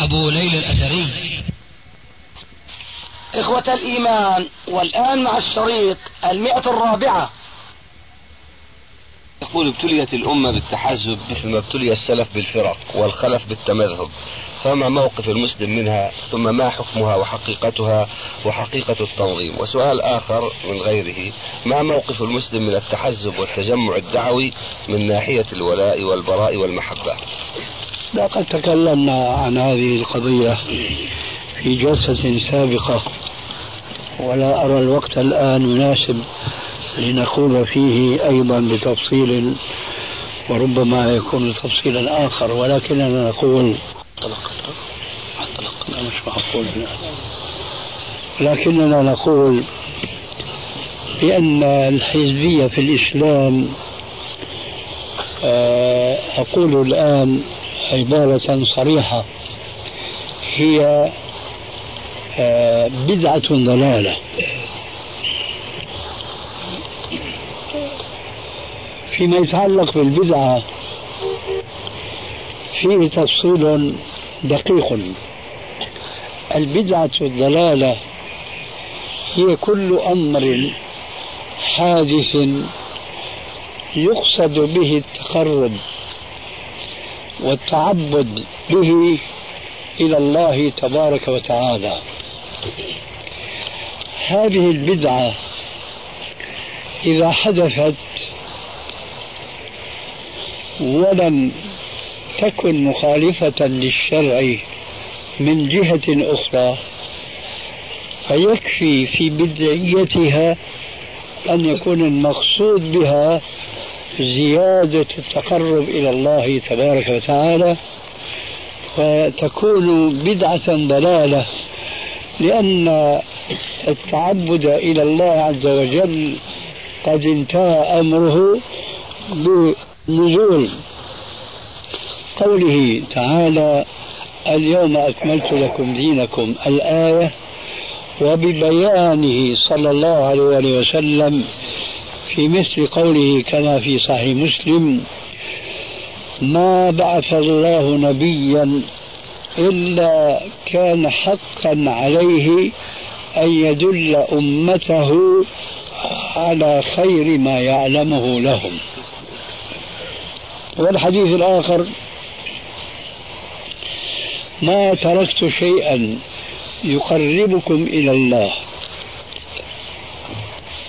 أبو ليلى الأثري. إخوة الإيمان والآن مع الشريط المئة الرابعة. يقول ابتليت الأمة بالتحزب. مثل ما ابتلي السلف بالفرق والخلف بالتمذهب. فما موقف المسلم منها؟ ثم ما حكمها وحقيقتها وحقيقة التنظيم؟ وسؤال آخر من غيره ما موقف المسلم من التحزب والتجمع الدعوي من ناحية الولاء والبراء والمحبة؟ لقد تكلمنا عن هذه القضية في جلسة سابقة ولا أرى الوقت الآن مناسب لنقول فيه أيضا بتفصيل وربما يكون تفصيلا آخر ولكننا نقول مش معقول لكننا نقول بأن الحزبية في الإسلام آه، أقول الآن عبارة صريحة هي آه، بدعة ضلالة. فيما يتعلق بالبدعة فيه تفصيل دقيق. البدعة الضلالة هي كل أمر حادث يقصد به التقرب. والتعبد به إلى الله تبارك وتعالى. هذه البدعة إذا حدثت ولم تكن مخالفة للشرع من جهة أخرى فيكفي في بدعيتها أن يكون المقصود بها زيادة التقرب إلى الله تبارك وتعالى فتكون بدعة ضلالة لأن التعبد إلى الله عز وجل قد انتهى أمره بنزول قوله تعالى اليوم أكملت لكم دينكم الآية وببيانه صلى الله عليه وسلم في مثل قوله كما في صحيح مسلم ما بعث الله نبيا إلا كان حقا عليه أن يدل أمته على خير ما يعلمه لهم. والحديث الآخر ما تركت شيئا يقربكم إلى الله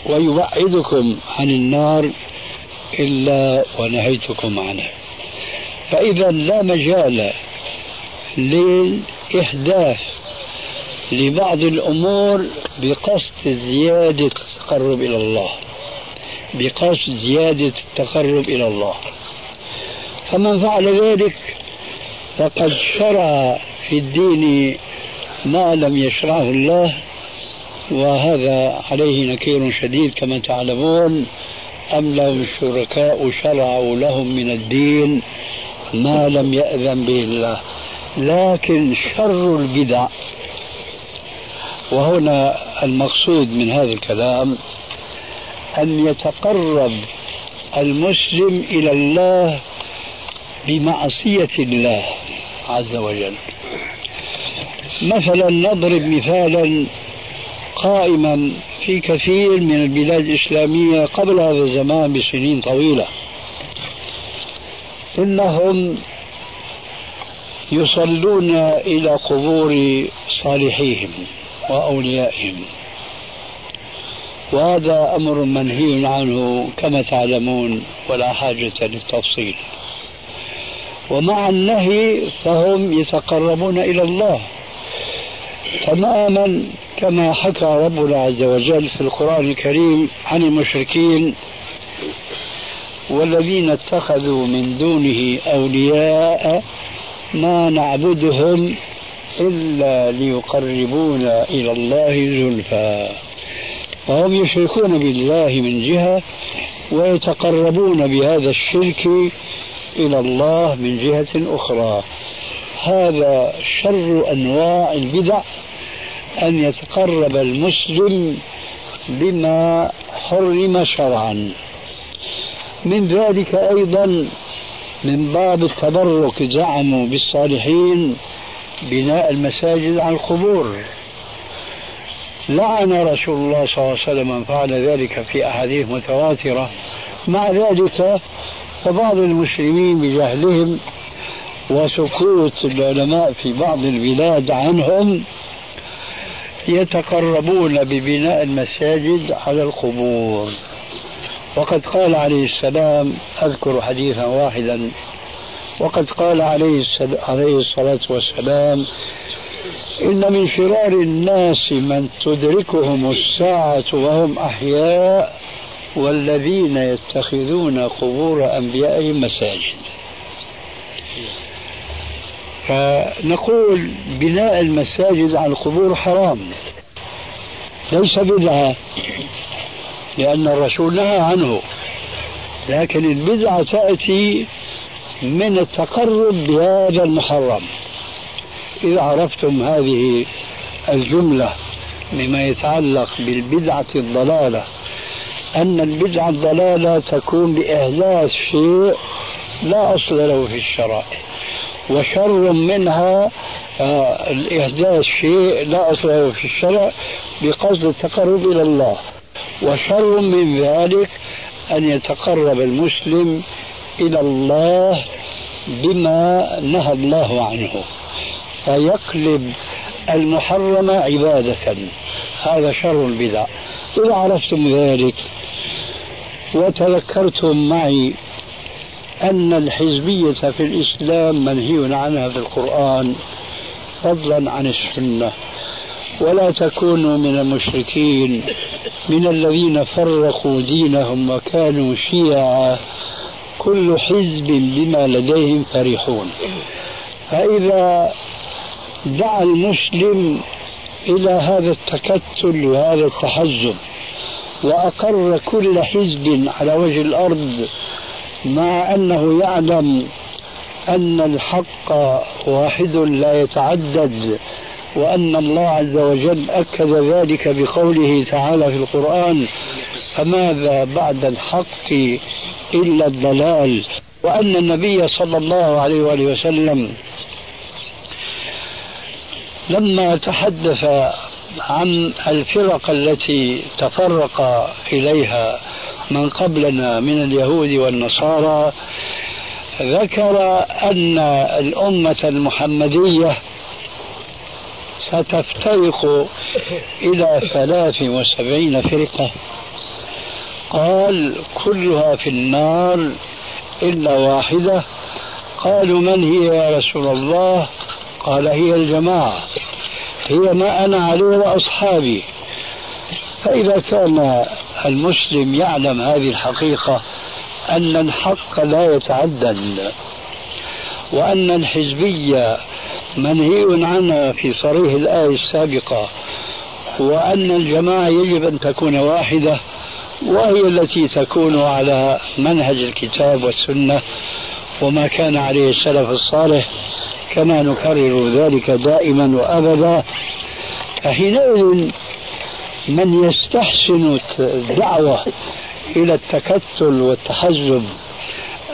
ويبعدكم عن النار إلا ونهيتكم عنه. فإذا لا مجال للإحداث لبعض الأمور بقصد زيادة التقرب إلى الله. بقصد زيادة التقرب إلى الله. فمن فعل ذلك فقد شرع في الدين ما لم يشرعه الله وهذا عليه نكير شديد كما تعلمون أم لهم شركاء شرعوا لهم من الدين ما لم يأذن به الله. لكن شر البدع وهنا المقصود من هذا الكلام أن يتقرب المسلم إلى الله بمعصية الله عز وجل. مثلا نضرب مثالا قائما في كثير من البلاد الإسلامية قبل هذا الزمان بسنين طويلة. إنهم يصلون إلى قبور صالحيهم وأوليائهم. وهذا أمر منهي عنه كما تعلمون ولا حاجة للتفصيل. ومع النهي فهم يتقربون إلى الله. تماما كما حكى ربنا عز وجل في القرآن الكريم عن المشركين والذين اتخذوا من دونه أولياء ما نعبدهم إلا ليقربونا إلى الله زلفى. فهم يشركون بالله من جهة ويتقربون بهذا الشرك إلى الله من جهة أخرى. هذا شر أنواع البدع أن يتقرب المسلم بما حرم شرعا. من ذلك أيضا من باب التبرك زعموا بالصالحين بناء المساجد على القبور. لعن رسول الله صلى الله عليه وسلم من فعل ذلك في أحاديث متواترة. مع ذلك فبعض المسلمين بجهلهم وسكوت العلماء في بعض البلاد عنهم يتقربون ببناء المساجد على القبور. وقد قال عليه السلام أذكر حديثا واحدا وقد قال عليه عليه الصلاة والسلام إن من شرار الناس من تدركهم الساعة وهم أحياء والذين يتخذون قبور أنبيائهم مساجد. فنقول بناء المساجد على القبور حرام. ليس بدعة لأن الرسول نهى عنه. لكن البدعة تأتي من التقرب بهذا المحرم. إذا عرفتم هذه الجملة مما يتعلق بالبدعة الضلالة أن البدعة الضلالة تكون بإحداث شيء لا أصل له في الشرع وشر منها آه الإحداث شيء لا أصل له في الشرع بقصد التقرب إلى الله. وشر من ذلك أن يتقرب المسلم إلى الله بما نهى الله عنه فيقلب المحرم عبادة. هذا شر البدع. إذا عرفتم ذلك وتذكرتم معي أن الحزبية في الإسلام منهي عنها في القرآن فضلا عن السنة. ولا تكونوا من المشركين من الذين فرقوا دينهم وكانوا شيعا. كل حزب بما لديهم فرحون. فإذا دعا المسلم إلى هذا التكتل وهذا التحزب وأقر كل حزب على وجه الأرض مع أنه يعلم أن الحق واحد لا يتعدد وأن الله عز وجل أكد ذلك بقوله تعالى في القرآن فماذا بعد الحق إلا الضلال؟ وأن النبي صلى الله عليه وآله وسلم لما تحدث عن الفرق التي تفرق إليها من قبلنا من اليهود والنصارى ذكر أن الأمة المحمدية ستفترق إلى ثلاث وسبعين فرقة. قال كلها في النار إلا واحدة. قالوا من هي يا رسول الله؟ قال هي الجماعة. هي ما أنا عليه وأصحابي. فإذا كان المسلم يعلم هذه الحقيقة أن الحق لا يتعدد وأن الحزبية منهي عنها في صريح الآية السابقة وأن الجماعة يجب أن تكون واحدة وهي التي تكون على منهج الكتاب والسنة وما كان عليه السلف الصالح كما نكرر ذلك دائما وأبدا. فحينئذ من يستحسن الدعوة إلى التكتل والتحزب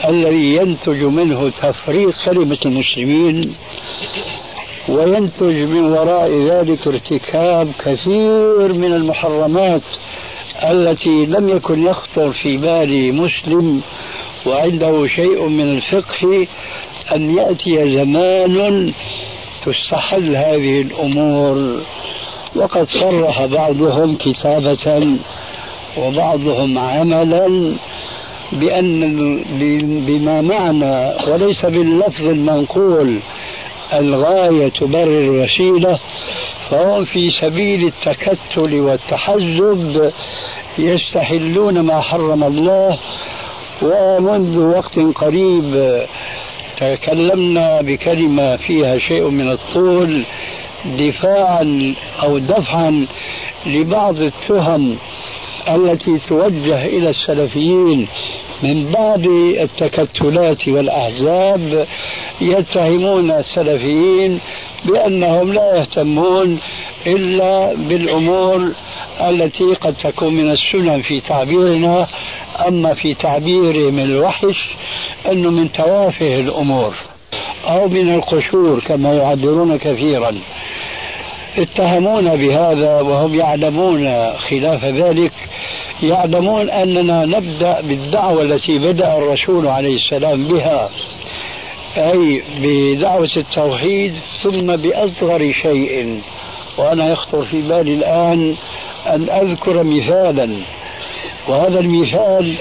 الذي ينتج منه تفريق كلمة المسلمين وينتج من وراء ذلك ارتكاب كثير من المحرمات التي لم يكن يخطر في بال مسلم وعنده شيء من الفقه أن يأتي زمان تستحل هذه الأمور. وقد صرح بعضهم كتابة وبعضهم عملا بأن بما معنى وليس باللفظ المنقول الغاية تبرر الوسيلة فهم في سبيل التكتل والتحزب يستحلون ما حرم الله. ومنذ وقت قريب تكلمنا بكلمة فيها شيء من الطول دفاعا أو دفعا لبعض التهم التي توجه إلى السلفيين من بعض التكتلات والأحزاب يتهمون السلفيين بأنهم لا يهتمون إلا بالأمور التي قد تكون من السنن في تعبيرنا. أما في تعبيرهم الوحش أنه من توافه الأمور أو من القشور كما يعبرون كثيرا. اتهمونا بهذا وهم يعلمون خلاف ذلك يعلمون أننا نبدأ بالدعوة التي بدأ الرسول عليه السلام بها أي بدعوة التوحيد ثم بأصغر شيء. وأنا يخطر في بالي الآن أن أذكر مثالا وهذا المثال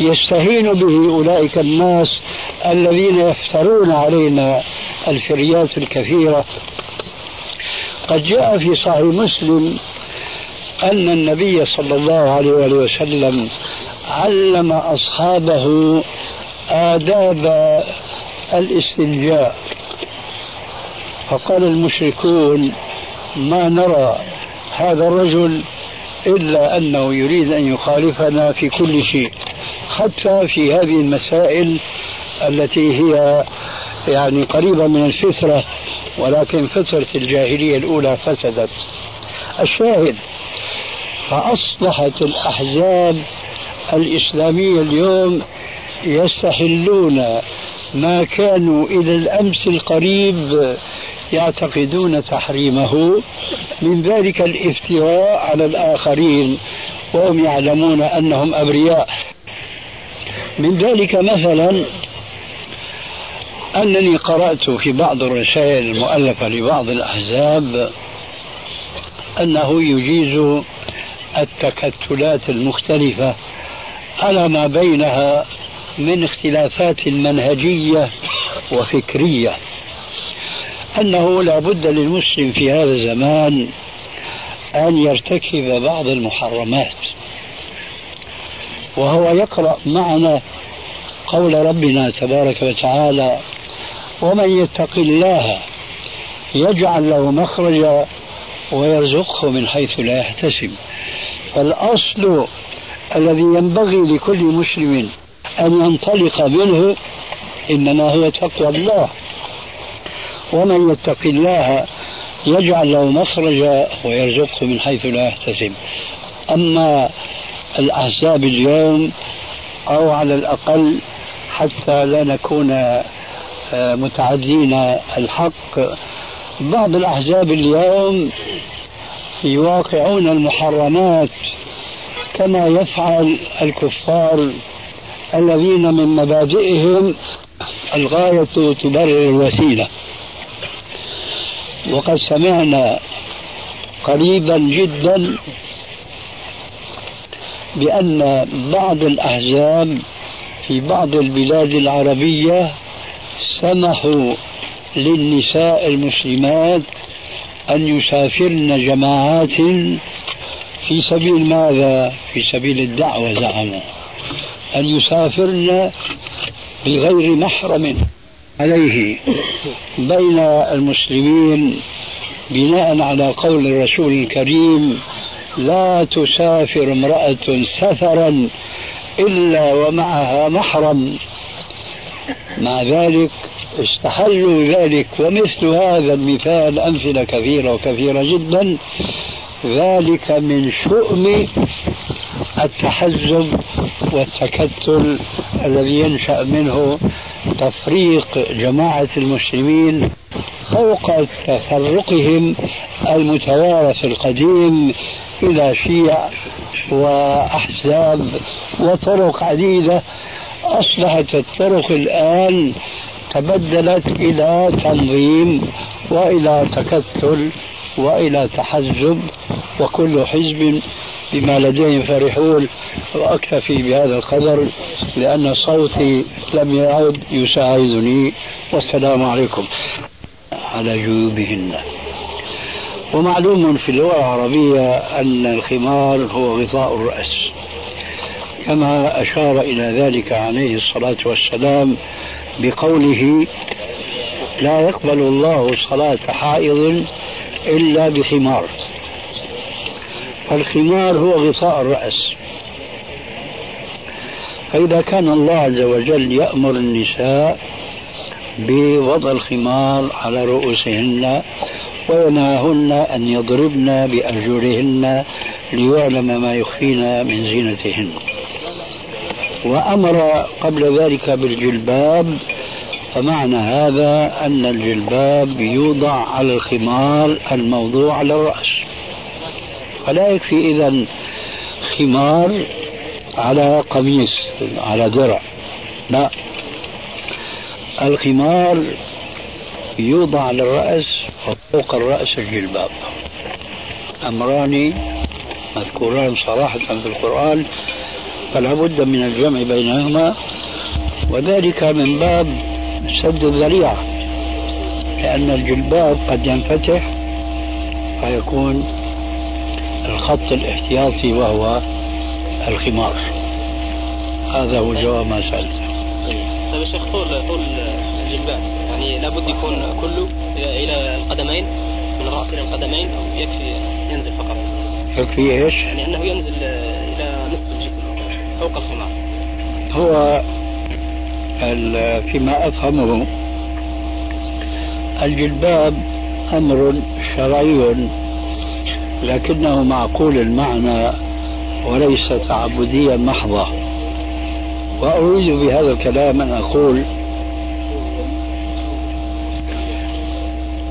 يستهين به أولئك الناس الذين يفترون علينا الفريات الكثيرة. قد جاء في صحيح مسلم أن النبي صلى الله عليه وسلم علم أصحابه آداب الاستنجاء. فقال المشركون ما نرى هذا الرجل إلا أنه يريد أن يخالفنا في كل شيء حتى في هذه المسائل التي هي يعني قريبة من الفطرة ولكن فترة الجاهلية الأولى فسدت. الشاهد فأصبحت الأحزاب الإسلامية اليوم يستحلون ما كانوا إلى الأمس القريب يعتقدون تحريمه. من ذلك الافتراء على الآخرين وهم يعلمون أنهم أبرياء. من ذلك مثلا أنني قرأت في بعض الرسائل المؤلفة لبعض الأحزاب أنه يجيز التكتلات المختلفة على ما بينها من اختلافات منهجية وفكرية أنه لا بد للمسلم في هذا الزمان أن يرتكب بعض المحرمات وهو يقرأ معنا قول ربنا تبارك وتعالى ومن يتق الله يجعل له مخرجا ويرزقه من حيث لا يحتسب. فالأصل الذي ينبغي لكل مسلم أن ينطلق منه إنما هو تقوى الله. ومن يتق الله يجعل له مخرجا ويرزقه من حيث لا يحتسب. أما الأحزاب اليوم أو على الأقل حتى لا نكون متعدين الحق. بعض الأحزاب اليوم يواقعون المحرمات كما يفعل الكفار الذين من مبادئهم الغاية تبرر الوسيلة. وقد سمعنا قريبا جدا بأن بعض الأحزاب في بعض البلاد العربية سمحوا للنساء المسلمات أن يسافرن جماعات في سبيل ماذا؟ في سبيل الدعوة زعموا أن يسافرن بغير محرم عليه بين المسلمين بناء على قول الرسول الكريم لا تسافر امرأة سفرا إلا ومعها محرم مع ذلك استحلوا ذلك ومثل هذا المثال أمثلة كثيرة وكثيرة جدا. ذلك من شؤم التحزب والتكتل الذي ينشأ منه تفريق جماعة المسلمين فوق تفرقهم المتوارث القديم إلى شيع وأحزاب وطرق عديدة أصبحت الطرق الآن تبدلت إلى تنظيم وإلى تكتل وإلى تحزب وكل حزب بما لديهم فرحون. وأكتفي بهذا القدر لأن صوتي لم يعد يساعدني. والسلام عليكم. على جيوبهن. ومعلوم في اللغة العربية أن الخمار هو غطاء الرأس. كما أشار إلى ذلك عليه الصلاة والسلام بقوله لا يقبل الله صلاة حائض إلا بخمار. فالخمار هو غطاء الرأس. فإذا كان الله عز وجل يأمر النساء بوضع الخمار على رؤوسهن وينهاهن أن يضربن بأرجلهن ليعلم ما يخفين من زينتهن. وأمر قبل ذلك بالجلباب فمعنى هذا أن الجلباب يوضع على الخمار الموضوع على الرأس. فلا يكفي إذا خمار على قميص على درع لا. الخمار يوضع على الرأس وفوق الرأس الجلباب. أمران مذكوران صراحة في القرآن فلا بد من الجمع بينهما وذلك من باب سد الذريعة لأن الجلباب قد ينفتح فيكون الخط الاحتياطي وهو الخمار. هذا هو جواب ما سألته طيب. يا شيخ طول طول الجلباب. يعني لابد يكون كله إلى القدمين من الراس إلى القدمين أو يكفي ينزل فقط. يكفي إيش؟ يعني أنه ينزل فوق الخمار. هو فيما أفهمه الجلباب أمر شرعي لكنه معقول المعنى وليس تعبديا محضا واريد بهذا الكلام أن أقول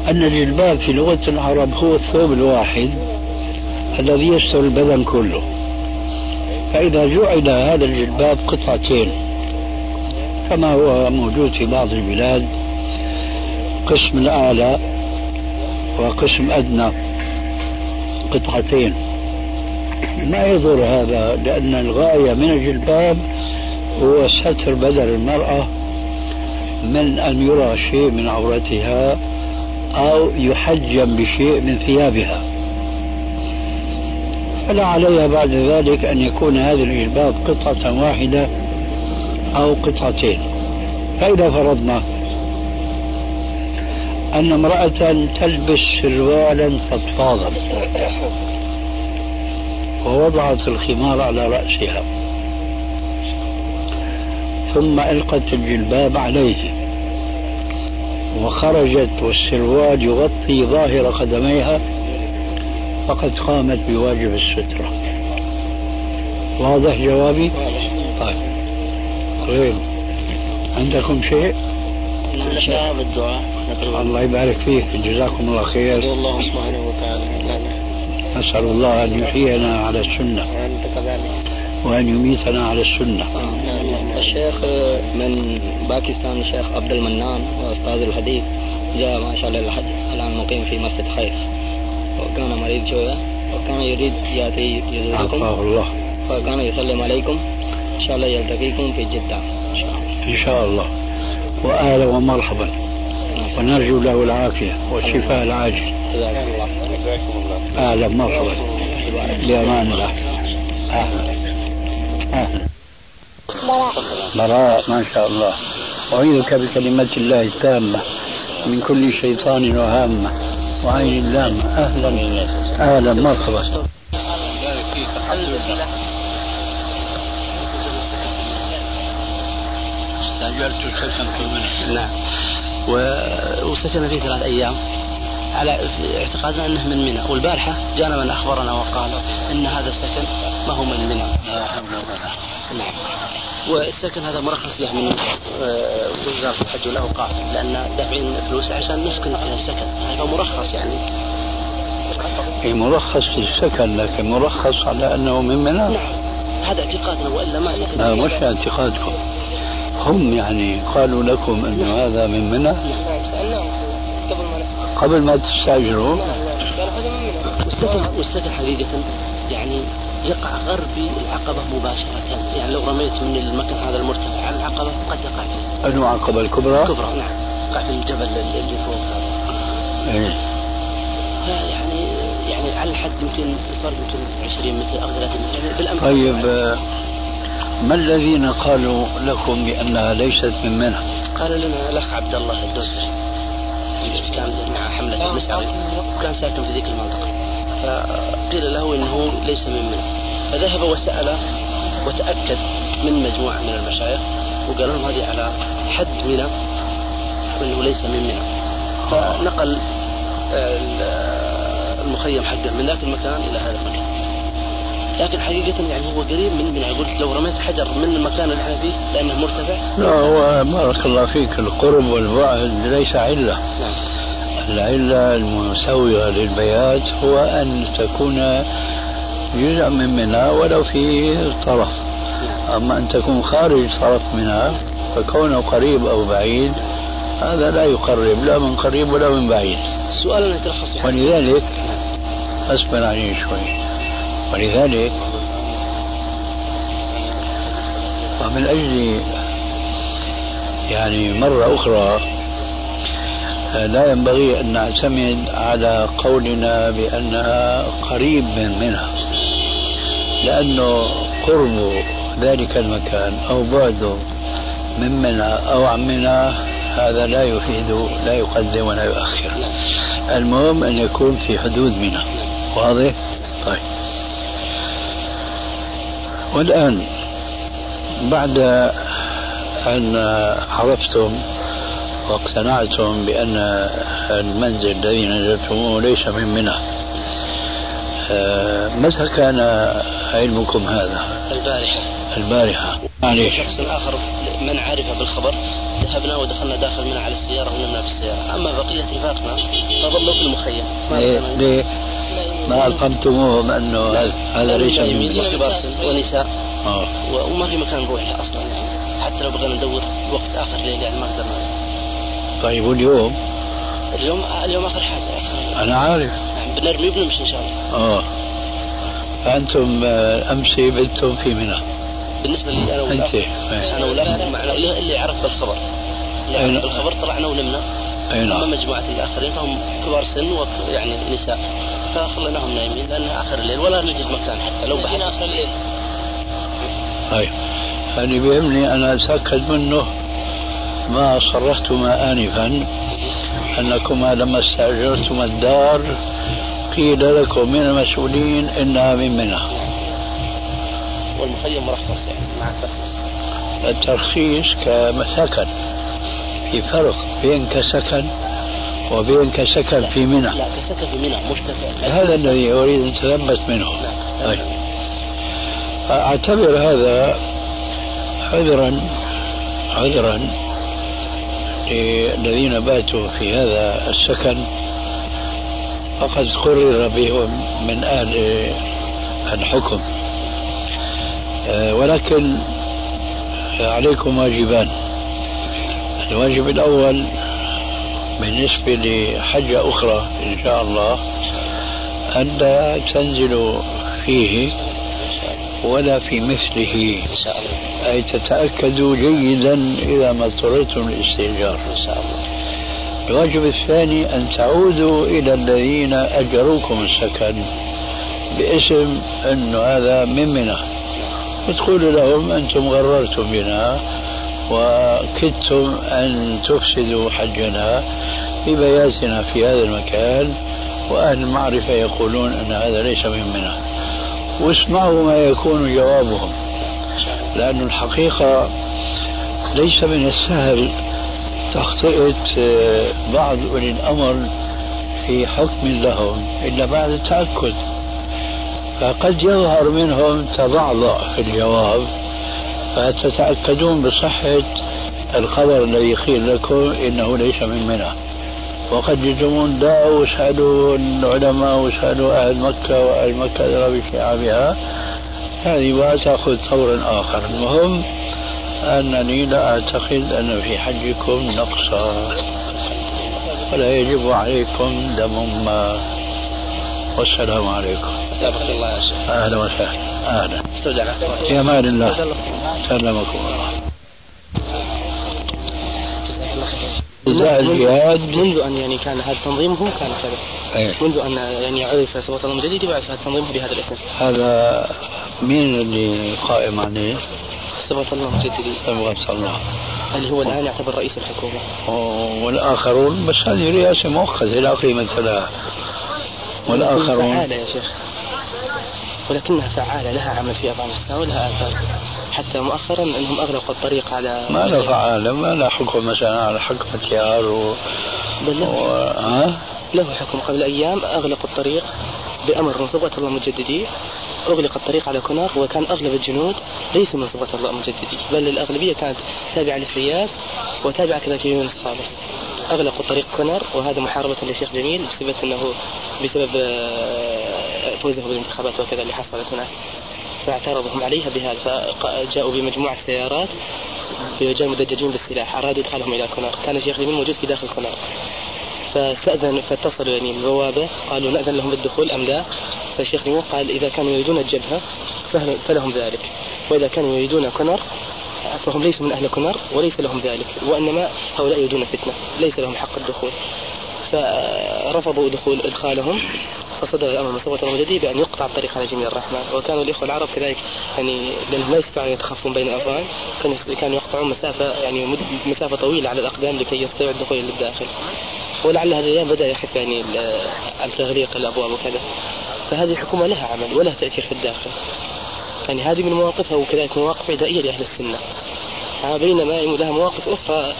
أن الجلباب في لغة العرب هو الثوب الواحد الذي يستر البدن كله. فإذا جعل هذا الجلباب قطعتين كما هو موجود في بعض البلاد قسم الأعلى وقسم أدنى قطعتين. ما يضر هذا؟ لأن الغاية من الجلباب هو ستر بدن المرأة من أن يرى شيء من عورتها أو يحجم بشيء من ثيابها. فلا عليها بعد ذلك أن يكون هذا الجلباب قطعة واحدة أو قطعتين. فإذا فرضنا أن امرأة تلبس سروالا فضفاضا ووضعت الخمار على رأسها ثم ألقت الجلباب عليه وخرجت والسروال يغطي ظاهر قدميها فقد قامت بواجب السترة. واضح جوابي؟ طيب. غير عندكم شيء؟ نشاء بالدعاء الله يبارك فيك. جزاكم الله خير. الله سبحانه وتعالى نسأل الله أن يحيينا على السنة. وأن يميتنا على السنة. الشيخ من باكستان الشيخ عبد المنان أستاذ الحديث جاء ما شاء الله الحج الآن مقيم في مسجد خير. وكان مريض شوية وكان يريد يأتي يزوركم الله. فكان يسلم عليكم. إن شاء الله يلتقيكم في جدة. إن شاء الله. إن شاء الله. وأهلا ومرحبا. ونرجو له العافية والشفاء العاجل. أهلا مرحبا. بأمان الله. أهلا أهلا براء ما شاء الله. أعيذك بكلمات الله التامة من كل شيطان وهامة. وعين لامة أهلا أهلا مرحبا استأجرت السكن في منى نعم. وسكن فيه ثلاث أيام. على اعتقادنا أنه من منى. والبارحة جانا من أخبرنا وقال إن هذا السكن ما هو من منى. لا حول ولا نعم. والسكن هذا مرخص له من آه، وزارة الحج والاوقاف لأن دافعين فلوس عشان نسكن في السكن. هذا مرخص يعني. إيه مرخص في السكن لكن مرخص على أنه من منى. نعم. هذا اعتقادنا وإلا ما سكن لا مش اعتقادكم. هم يعني قالوا لكم أن هذا من منى. نعم. قبل ما قبل ما تستأجروا. نعم. نعم قالوا هذا من منى. والسكن والسكن حقيقة. يقع غربي العقبة مباشرة. يعني لو رميت من المكان هذا المرتفع على العقبة قد يقع فيه. أنو عقبة الكبرى؟ كبرى نعم. يقع في الجبل اللي فوق. هذا إيه. يعني يعني على الحد يمكن الفرق يمكن 20 متر أو 30 متر يعني بالأمس طيب آه، ما الذين قالوا لكم بأنها ليست من منى؟ قال لنا الأخ عبد الله الدوسري. اللي كان مع حملة المسعري وكان ساكن في ذيك المنطقة. فقيل له إنه ليس من منى فذهب وسأل وتأكد من مجموعة من المشايخ وقال لهم هذه على حد منى وإنه ليس من منى. فنقل المخيم حقه من ذاك المكان إلى هذا المكان. لكن حقيقة يعني هو قريب من منى. قلت لو رميت حجر من المكان اللي إحنا فيه لأنه مرتفع. لا هو بارك الله فيك القرب والبعد ليس علة. نعم. العلة المسوغة للبيات هو أن تكون جزء من منى ولو في طرف. أما أن تكون خارج طرف منى فكونه قريب أو بعيد هذا لا يقرب لا من قريب ولا من بعيد. السؤال في حاجة. ولذلك أصبر عليه شوي. ولذلك ومن أجل يعني مرة أخرى لا ينبغي أن نعتمد على قولنا بأنها قريب من منها لأنه قرب ذلك المكان أو بعده من منى أو عن منى هذا لا يفيد لا يقدم ولا يؤخر. المهم أن يكون في حدود منى واضح؟ طيب. والآن بعد أن عرفتم واقتنعتم بأن المنزل الذي نزلتموه ليس من منى. آه، متى كان علمكم هذا؟ البارحة. البارحة. معليش. شخص آخر من عرف بالخبر ذهبنا ودخلنا داخل منى على السيارة ونمنا في السيارة. أما بقية رفاقنا فظلوا في المخيم. ما ليه, ليه ما ألقمتموهم أنه هذا- ليس من منى. سن ونساء. و- وما في مكان نروح أصلا يعني. حتى لو بغينا ندور وقت آخر ليل يعني ما قدرنا. طيب واليوم؟ اليوم اليوم آخر حاجة. آخر أنا عارف. يعني بنرمي بنمشي إن شاء الله. آه. فأنتم آه، أمس بتم في منى. بالنسبة لي أنت. إيه. أنا والأخ معنا اللي عرف بالخبر. اللي؟ عرف بالخبر طلعنا ونمنا. أما نعم. مجموعة الآخرين فهم كبار سن ويعني نساء. فخليناهم نايمين لأن آخر الليل ولا نجد مكان حتى لو بحثنا آخر الليل. طيب. اللي بيهمني أنا أتأكد منه ما صرختما آنفا أنكما لما استأجرتما الدار قيل لكم من المسؤولين إنها من منى. والمخيم مرخص يعني مع الترخيص الترخيص كسكن في فرق بين كسكن وبين كسكن في منى. لا كسكن في منى مش كسكن هذا الذي أريد أن أتثبت منه. نعم. طيب. أعتبر هذا عذرا عذرا للذين باتوا في هذا السكن فقد قرر بهم من أهل الحكم. آه، ولكن عليكم واجبان. الواجب الأول بالنسبة لحجة أخرى إن شاء الله ألا تنزلوا فيه ولا في مثله. إن شاء الله أي تتأكدوا جيدا إذا ما اضطررتم للاستئجار. إن شاء الله الواجب الثاني أن تعودوا إلى الذين أجروكم السكن باسم أن هذا من منى. وتقولوا لهم أنتم غررتم بنا وكدتم أن تفسدوا حجنا ببياتنا في هذا المكان وأهل المعرفة يقولون أن هذا ليس من منى. واسمعوا ما يكون جوابهم. لأن الحقيقة ليس من السهل تخطئة آه، بعض أولي الأمر في حكم لهم إلا بعد التأكد. فقد يظهر منهم تضعضع في الجواب فتتأكدون بصحة الخبر الذي قيل لكم إنه ليس من منى وقد يجمون لا واسألوا العلماء واسألوا أهل مكة وأهل مكة أدرى بشعابها هذه بقى تأخذ طورا آخر. المهم أنني لا أعتقد أن في حجكم نقصا ولا يجب عليكم دم ما. والسلام عليكم. الله يا شيخ أهلا وسهلا. أهلا. استودعك في أمان الله. سلمكم الله. الجهاد. منذ أن يعني كان هذا التنظيم هو كان كذا إيه. منذ أن يعني عرف سلطه الله الجديد يبعث هذا التنظيم بهذا الاسم. هذا مين اللي قائم عليه؟ سلطه الله الجديد تبغى الله اللي هو الآن يعتبر رئيس الحكومة؟ والآخرون بس هذه رئاسة مؤقتة لا قيمة لها والآخرون. فعالة يا شيخ. ولكنها فعالة لها عمل في أفغانستان ولها آثار. حتى مؤخرا أنهم أغلقوا الطريق على ما لها فعالة ما لها حكم مثلا على حكم التيار و... بل له, و... ها؟ له حكم. قبل أيام أغلقوا الطريق بأمر من صبغة الله المجددي أغلق الطريق على كونار وكان أغلب الجنود ليسوا من صبغة الله المجددي بل الأغلبية كانت تابعة للفياس وتابعة كذلك ليونس الصالح. أغلقوا طريق كونر وهذا محاربة للشيخ جميل بسبب أنه بسبب آه، فوزه بالانتخابات وكذا اللي حصلت هناك. فاعترضهم عليها بهذا فجاءوا بمجموعة سيارات برجال مدججين بالسلاح أرادوا إدخالهم إلى كونر كان الشيخ جميل موجود في داخل كونر فاستأذن فاتصلوا يعني البوابة قالوا نأذن لهم بالدخول أم لا؟ فالشيخ جميل قال إذا كانوا يريدون الجبهة فلهم ذلك. وإذا كانوا يريدون كونر فهم ليسوا من أهل كنر وليس لهم ذلك. وإنما هؤلاء يريدون فتنة ليس لهم حق الدخول. فرفضوا دخول إدخالهم. الامر من سلطه المجدي بأن يقطع الطريق على جميع الرحمن. وكانوا الإخوة العرب كذلك يعني لانهم لا يستطيعون يتخفون بين الافغان كانوا يقطعون مسافة يعني مسافة طويلة على الأقدام لكي يستطيعوا الدخول للداخل ولعل هذه الأيام بدأ يخف يعني عن تغليق الأبواب وكذا. فهذه الحكومة لها عمل ولها تأثير في الداخل. يعني هذه من مواقفها وكذلك مواقف عدائية لأهل السنة. بينما لها مواقف أخرى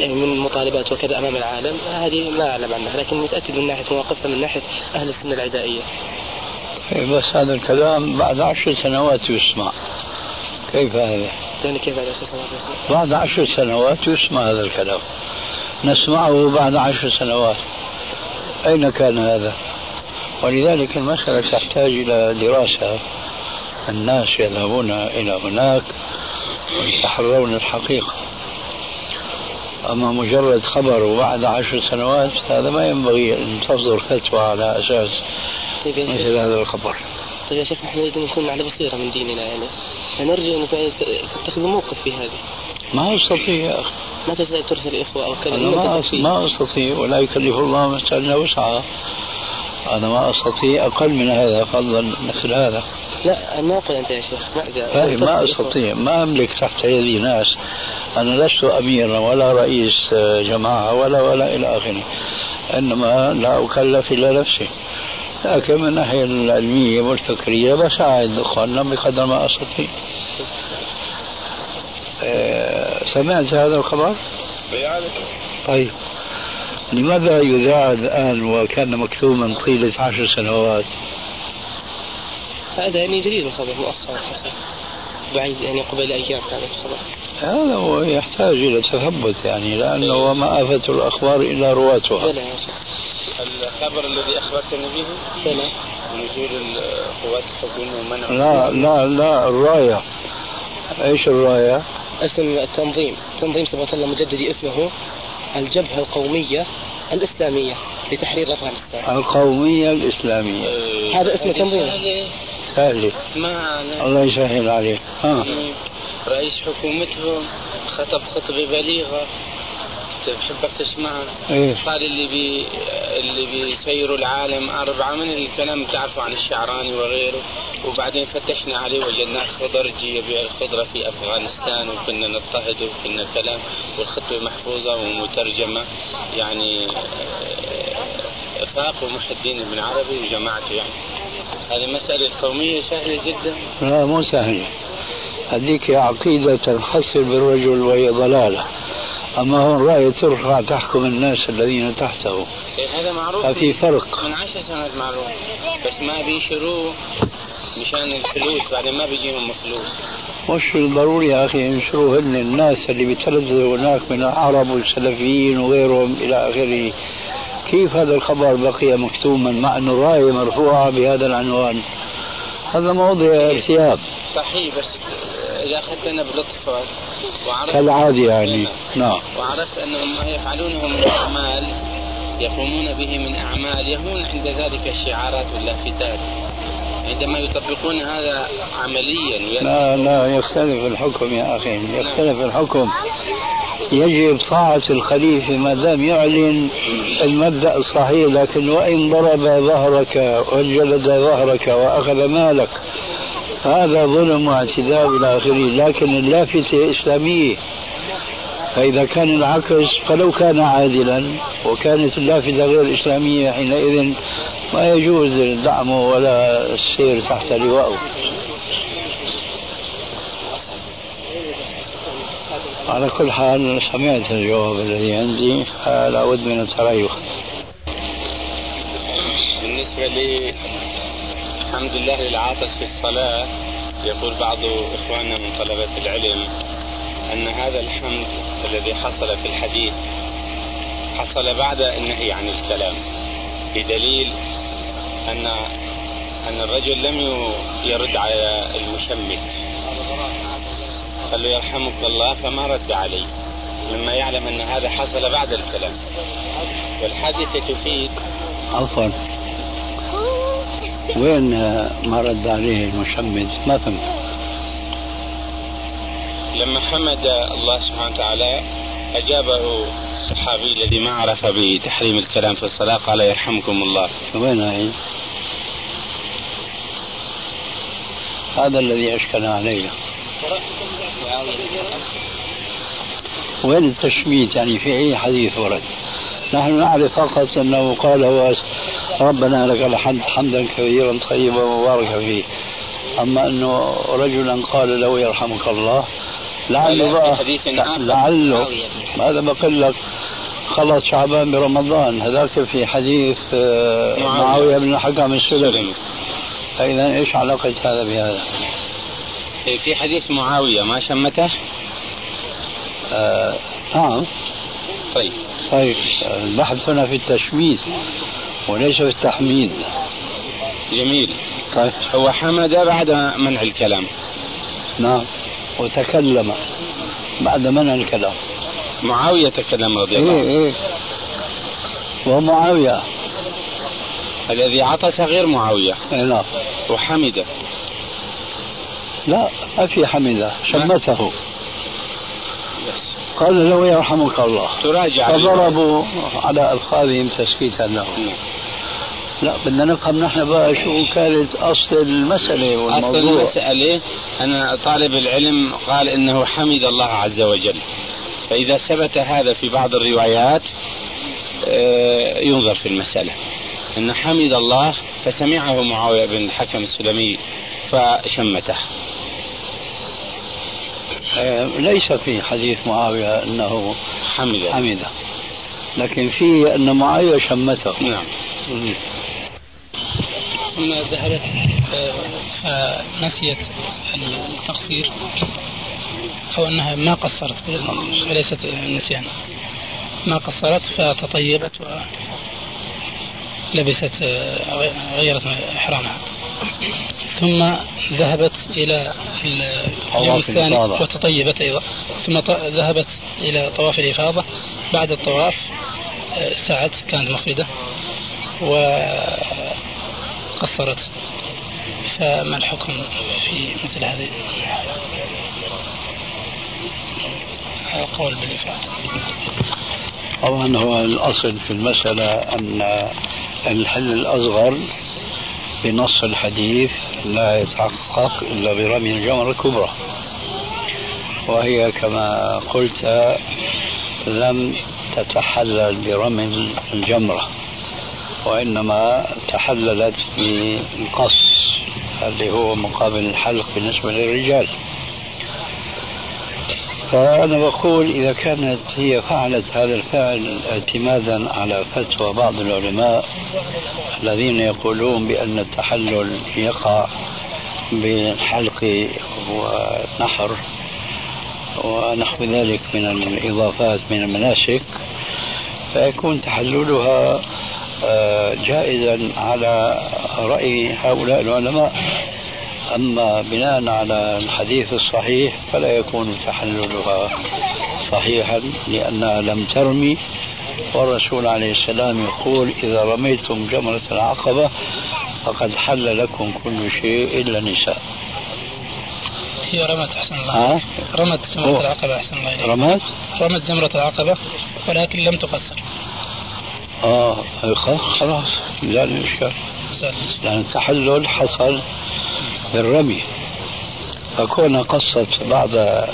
يعني من مطالبات وكذا أمام العالم هذه ما أعلم عنها لكن متأكد من ناحية مواقفها من ناحية أهل السنة العدائية إيه، بس هذا الكلام بعد عشر سنوات يسمع كيف هذا؟ يعني كيف بعد عشر سنوات يسمع؟ بعد عشر سنوات يسمع هذا الكلام نسمعه بعد عشر سنوات أين كان هذا؟ ولذلك المسألة تحتاج إلى دراسة الناس يذهبون إلى هناك ويتحرون الحقيقة أما مجرد خبر وبعد عشر سنوات هذا ما ينبغي أن تصدر فتوى على أساس طيب مثل هذا الخبر. طيب يا شيخ نحن نريد أن نكون على بصيرة من ديننا يعني. فنرجو أن تتخذوا موقف في هذا ما أستطيع يا أخي. ما تستطيع ترسل إخوة أو كذا ما, ما أستطيع ولا يكلف الله نفسا إلا وسعها أنا ما أستطيع أقل من هذا فضلا مثل هذا. لا ما أقول أنت يا شيخ ما ما أستطيع. ما أملك تحت يدي ناس. أنا لست أميرا ولا رئيس جماعة ولا ولا إلى آخره. إنما لا أكلف إلا نفسي. لكن من الناحية العلمية والفكرية بساعد إخواننا بقدر ما أستطيع. آه، سمعت هذا الخبر؟ طيب. لماذا يذاع الآن وكان مكتوما طيلة عشر سنوات؟ هذا يعني جديد الخبر مؤخرا. بعيد يعني قبل أيام كان الخبر. هذا هو يحتاج إلى تثبت يعني لأنه وما آفة الأخبار إلا رواتها يا شيخ الخبر الذي أخبرتني به؟ بلى نزول القوات الحكومية ومنع. لا لا لا الراية. إيش الراية؟ اسم التنظيم. تنظيم سبحان الله مجددي اسمه الجبهة القومية الإسلامية لتحرير أفغانستان. القومية الإسلامية. هذا اسم تنظيم سهل ما الله يسهل عليك. ها. رئيس حكومته خطب خطبة بليغة. تحبك تسمعها إيه؟ قال اللي بي اللي بيسيروا العالم أربعة من الكلام بتعرفوا عن الشعراني وغيره. وبعدين فتشنا عليه وجدناه خضرجي يبيع الخضرة في أفغانستان وكنا نضطهد وكنا كلام والخطبة محفوظة ومترجمة. يعني إفاق ومحي الدين بن عربي وجماعته يعني. هذه مسألة قومية سهلة جدا؟ لا مو سهلة. هذيك عقيدة تنحسر بالرجل وهي ضلالة. أما هون رأي ترفع تحكم الناس الذين تحته. إيه، هذا معروف. ففي فرق. من عشر سنوات معروف. بس ما بينشروه مشان الفلوس بعدين ما بيجيهم فلوس. مش ضروري يا أخي ينشروا هن الناس اللي بيترددوا هناك من العرب والسلفيين وغيرهم إلى آخره؟ كيف هذا الخبر بقي مكتوما مع أنه راية مرفوعة بهذا العنوان؟ هذا موضع ارتياب صحيح بس إذا أخذت أنا بلطف وعرفت كالعادة يعني. نعم. وعرفت أنهم يفعلونه من أعمال يقومون به من أعمال يهون عند ذلك الشعارات واللافتات عندما يطبقون هذا عمليا لا لا يختلف الحكم يا أخي. يختلف الحكم. يجب طاعة الخليفة ما دام يعلن المبدأ الصحيح لكن وإن ضرب ظهرك وجلد ظهرك وأخذ مالك هذا ظلم واعتداء إلى آخره لكن اللافتة إسلامية فإذا كان العكس فلو كان عادلا وكانت اللافتة غير إسلامية حينئذ ما يجوز دعمه ولا السير تحت لوائه على كل حال سمعت الجواب الذي عندي فلا بد من التريث بالنسبة لي الحمد لله للعاطس في الصلاة. يقول بعض إخواننا من طلبة العلم أن هذا الحمد الذي حصل في الحديث حصل بعد النهي عن الكلام بدليل أن أن الرجل لم يرد على المشمت. قال له يرحمك الله فما رد عليه مما يعلم أن هذا حصل بعد الكلام. والحادثة تفيد عفوا. وين ما رد عليه المشمت ما فهمت. لما حمد الله سبحانه وتعالى أجابه الصحابي الذي ما عرف بتحريم الكلام في الصلاة قال يرحمكم الله. وين هي؟ هذا الذي أشكل علينا وين التشميت؟ يعني في أي حديث ورد؟ نحن نعرف فقط أنه قال هو ربنا لك الحمد حمدا كثيرا طيبا مباركا فيه. أما أنه رجلا قال له يرحمك الله لعله بقى لعله هذا بقول لك خلص شعبان برمضان هذاك في حديث آه، معاوية. بن الحكم السلمي فإذا إيش علاقة هذا بهذا؟ إيه، في حديث معاوية ما شمته؟ آه نعم. طيب. طيب البحث هنا في التشميت. وليس في التحميد جميل. طيب. هو حمد بعد منع الكلام. نعم. وتكلم بعد منع الكلام. معاوية تكلم رضي الله عنه. إيه. إيه ومعاوية الذي عطس غير معاوية. إيه نعم. وحمد لا ما في حمدة. شمته. قال له يرحمك الله. تراجع. فضربوا على ألفاظهم تسكيتا له. نعم. لا بدنا نفهم نحن بقى شو كانت أصل المسألة أصل والموضوع المسألة أن طالب العلم قال إنه حمد الله عز وجل. فإذا ثبت هذا في بعض الروايات آه، ينظر في المسألة. أن حمد الله فسمعه معاوية بن الحكم السلمي فشمته. آه، ليس في حديث معاوية أنه حمد حمده. لكن في أن معاوية شمته. نعم. ثم ذهبت آه، فنسيت التقصير أو أنها ما قصرت وليست نسيان ما قصرت فتطيبت ولبست آه، غيرت إحرامها. ثم ذهبت إلى اليوم الثاني. وتطيبت أيضا. ثم ذهبت إلى طواف الإفاضة. بعد الطواف آه، سعت كانت مفردة وقصرت فما الحكم في مثل هذه الحالة؟ القول بالإفعال طبعا هو الأصل في المسألة أن الحل الأصغر بنص الحديث لا يتحقق إلا برمي الجمرة الكبرى. وهي كما قلت لم تتحلل برمي الجمرة. وإنما تحللت بالقص اللي هو مقابل الحلق بالنسبة للرجال. فأنا بقول إذا كانت هي فعلت هذا الفعل اعتمادا على فتوى بعض العلماء الذين يقولون بأن التحلل يقع بالحلق والنحر ونحو ذلك من الإضافات من المناسك فيكون تحللها جائزا على رأي هؤلاء العلماء أما بناء على الحديث الصحيح فلا يكون تحللها صحيحا لأنها لم ترمي والرسول عليه السلام يقول إذا رميتم جمرة العقبة فقد حل لكم كل شيء إلا النساء هي رمت أحسن الله ها؟ رمت. جمرة العقبة أحسن الله رمت؟ رمت جمرة العقبة ولكن لم تقصر آه خلاص. لا الإشكال لأن التحلل حصل بالرمي. فكون قصت بعد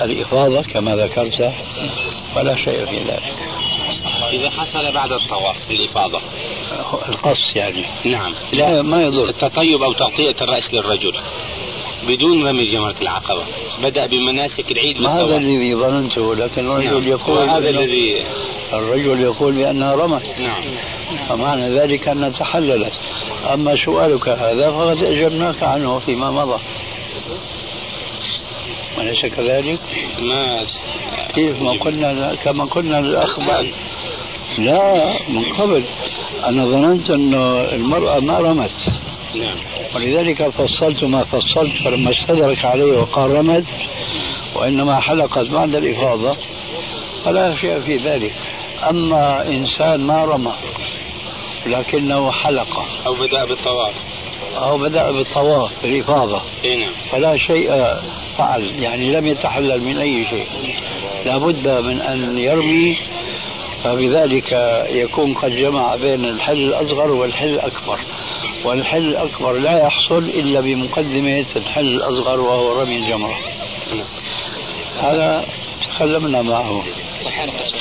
الإفاضة كما ذكرت فلا شيء في ذلك. إذا حصل بعد الطواف الإفاضة القص يعني. نعم. لا ما يضر. التطيب أو تغطية الرأس للرجل. بدون رمي جمرة العقبة. بدأ بمناسك العيد ما هذا الذي ظننته لكن الرجل نعم. يقول إنه- الذي الرجل يقول بأنها رمت. نعم. فمعنى ذلك أنها تحللت. أما سؤالك هذا فقد أجبناك عنه فيما مضى. أليس كذلك؟ ما كيف ما قلنا كما قلنا الأخ بعد لا من قبل. أنا ظننت أن المرأة ما رمت. نعم. ولذلك فصلت ما فصلت فلما استدرك عليه وقال رمت وإنما حلقت بعد الإفاضة فلا شيء في ذلك. أما إنسان ما رمى لكنه حلق. أو بدأ بالطواف. أو بدأ بالطواف بالإفاضة. إي نعم. فلا شيء فعل يعني لم يتحلل من أي شيء. لابد من أن يرمي فبذلك يكون قد جمع بين الحل الأصغر والحل الأكبر. والحل الأكبر لا يحصل إلا بمقدمة الحل الأصغر وهو رمي الجمرة. هذا تكلمنا معه.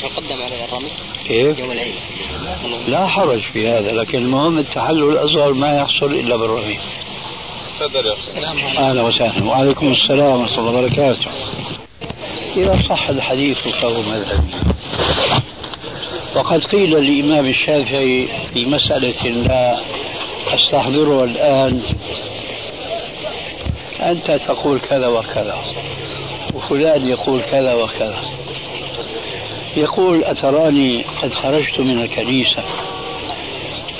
يقدم على الرمي كيف؟ يوم العيد. لا حرج في هذا لكن المهم التحلل الأصغر ما يحصل إلا بالرمي. تفضل أهلا وسهلا. وعليكم السلام ورحمة الله وبركاته. إذا صح الحديث فهو مذهبي. وقد قيل للإمام الشافعي في مسألة لا استحضرها الآن. أنت تقول كذا وكذا وفلان يقول كذا وكذا. يقول أتراني قد خرجت من الكنيسة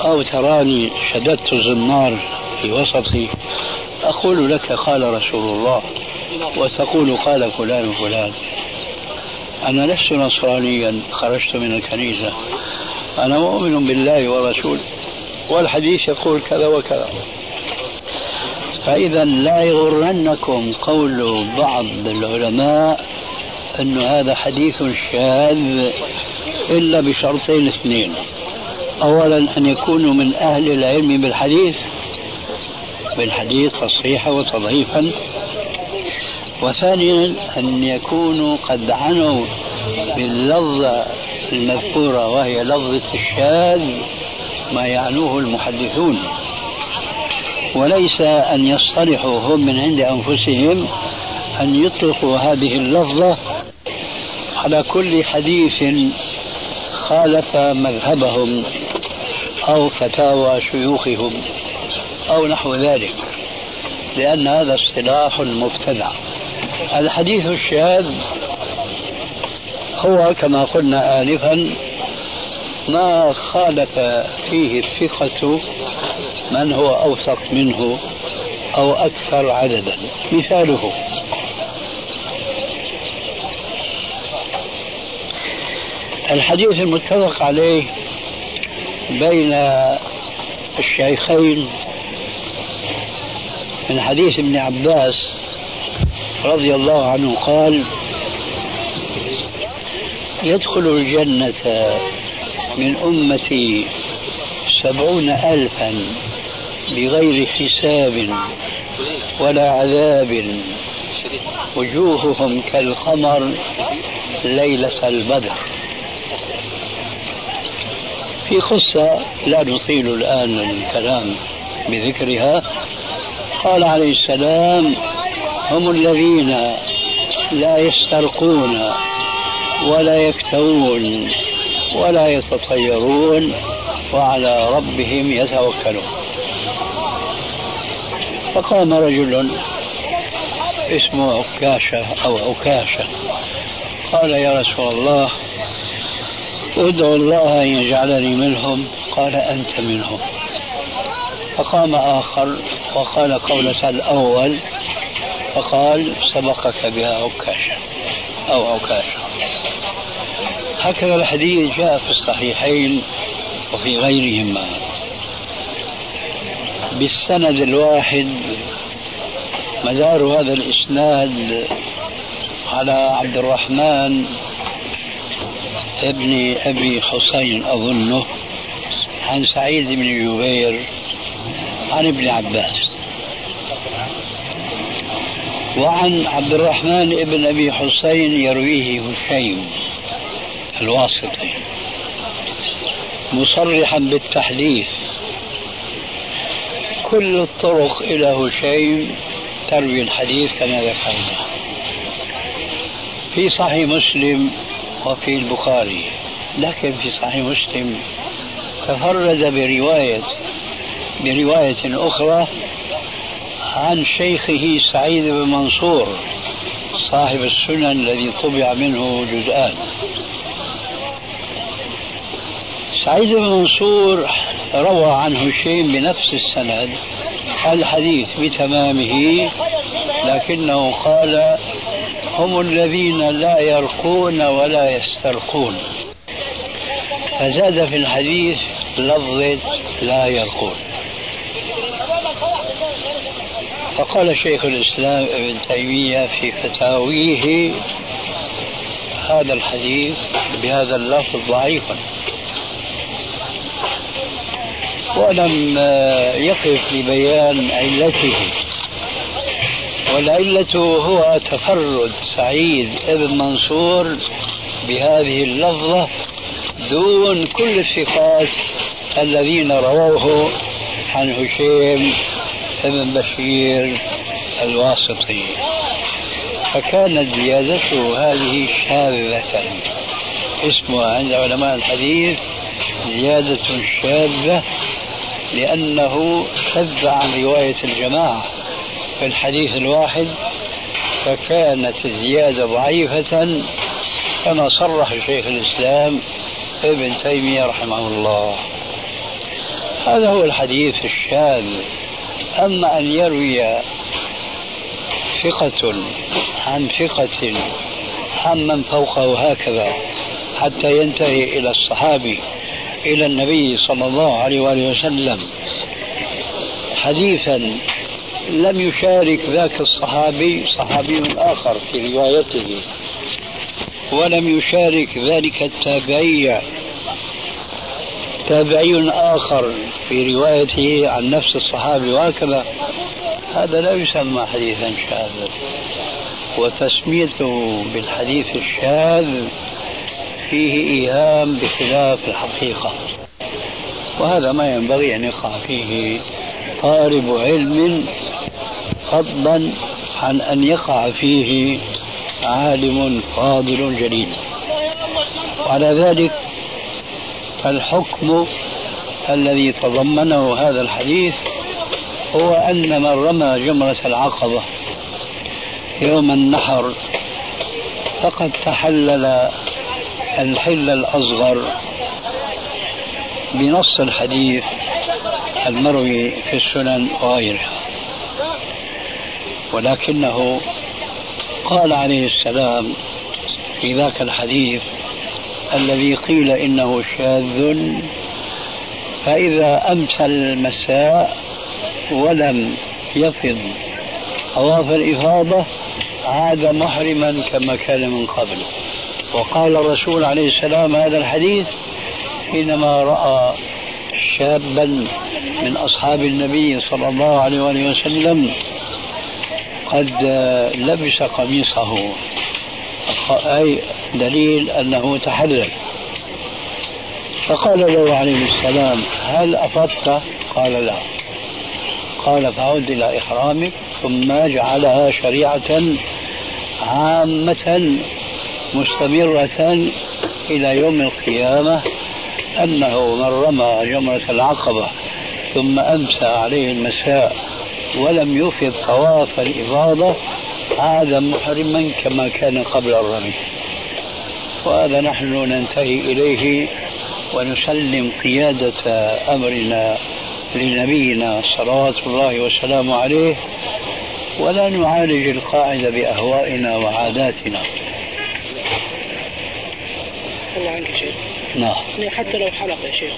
أو تراني شددت الزمار في وسطي. أقول لك قال رسول الله وتقول قال فلان وفلان. أنا لست نصرانيا خرجت من الكنيسة. أنا مؤمن بالله ورسوله. والحديث يقول كذا وكذا. فإذا لا يغرنكم قول بعض العلماء أن هذا حديث شاذ إلا بشرطين اثنين. أولا أن يكونوا من أهل العلم بالحديث بالحديث تصحيحا وتضعيفا. وثانيا أن يكونوا قد عنوا باللفظة المذكورة وهي لفظة الشاذ ما يعنوه المحدثون. وليس أن يصطلحوا هم من عند أنفسهم أن يطلقوا هذه اللفظة. على كل حديث خالف مذهبهم أو فتاوى شيوخهم أو نحو ذلك لأن هذا اصطلاح مبتدع. الحديث الشاذ هو كما قلنا آنفا ما خالف فيه الثقة من هو أوثق منه أو أكثر عددا. مثاله. الحديث المتفق عليه بين الشيخين من حديث ابن عباس رضي الله عنه قال يدخل الجنة من أمتي سبعون ألفا بغير حساب ولا عذاب. وجوههم كالقمر ليلة البدر. في قصة لا نطيل الآن الكلام بذكرها. قال عليه السلام هم الذين لا يسترقون ولا يكتوون. ولا يتطيرون وعلى ربهم يتوكلون. فقام رجل اسمه عكاشة أو عكاشة. قال يا رسول الله ادعو الله أن يجعلني منهم. قال أنت منهم. فقام آخر وقال قولة الأول فقال سبقك بها عكاشة أو عكاشة. هكذا الحديث جاء في الصحيحين وفي غيرهما. بالسند الواحد مدار هذا الإسناد على عبد الرحمن ابن أبي حسين أظنه عن سعيد بن جبير عن ابن عباس. وعن عبد الرحمن بن أبي حسين يرويه هشيم. الواسطي مصرحا بالتحديث. كل الطرق إلى هشيم تروي الحديث كما ذكرنا. في صحيح مسلم وفي البخاري. لكن في صحيح مسلم تفرد برواية برواية أخرى عن شيخه سعيد بن منصور صاحب السنن الذي طبع منه جزءان. سعيد بن منصور روى عن هشيم بنفس السند الحديث بتمامه لكنه قال هم الذين لا يرقون ولا يسترقون فزاد في الحديث لفظة لا يرقون فقال شيخ الإسلام ابن تيمية في فتاويه هذا الحديث بهذا اللفظ ضعيف ولم يقف لبيان علته. والعلة هو تفرد سعيد بن منصور بهذه اللفظة دون كل الثقات الذين رووه عن هشيم بن بشير الواسطي. فكانت زيادته هذه شاذة. اسمها عند علماء الحديث زيادة شاذة لأنه شذ عن رواية الجماعة في الحديث الواحد فكانت الزيادة ضعيفة كما صرح شيخ الإسلام ابن تيمية رحمه الله. هذا هو الحديث الشاذ. أما أن يروي ثقة عن ثقة عمن فوقه هكذا حتى ينتهي إلى الصحابي إلى النبي صلى الله عليه وآله وسلم حديثا لم يشارك ذاك الصحابي صحابي آخر في روايته ولم يشارك ذلك التابعي تابعي آخر في روايته عن نفس الصحابي وهكذا. هذا لا يسمى حديثا شاذا وتسميته بالحديث الشاذ فيه إيهام بخلاف الحقيقة. وهذا ما ينبغي أن يقع فيه طالب علم فضلا عن أن يقع فيه عالم فاضل جليل وعلى ذلك فالحكم الذي تضمنه هذا الحديث هو أن من رمى جمرة العقبة يوم النحر فقد تحلل الحل الأصغر بنص الحديث المروي في السنن وغيرها. ولكنه قال عليه السلام في ذاك الحديث الذي قيل إنه شاذ فإذا امسى المساء ولم يفض طواف الإفاضة عاد محرما كما كان من قبل. وقال الرسول عليه السلام هذا الحديث حينما رأى شابا من أصحاب النبي صلى الله عليه وآله وسلم قد لبس قميصه. أي دليل أنه تحلل فقال له عليه السلام هل أفضت؟ قال لا. قال فعد إلى إحرامك ثم جعلها شريعة عامة مستمرة إلى يوم القيامة أنه من رمى جمرة العقبة ثم أمسى عليه المساء ولم يفض طواف الإفاضة عاد محرما كما كان قبل الرمي. وهذا نحن ننتهي إليه ونسلم قيادة أمرنا لنبينا صلوات الله وسلامه عليه ولا نعالج القاعدة بأهوائنا وعاداتنا. الله عنك شيخ نعم. يعني حتى لو حلق يا شيخ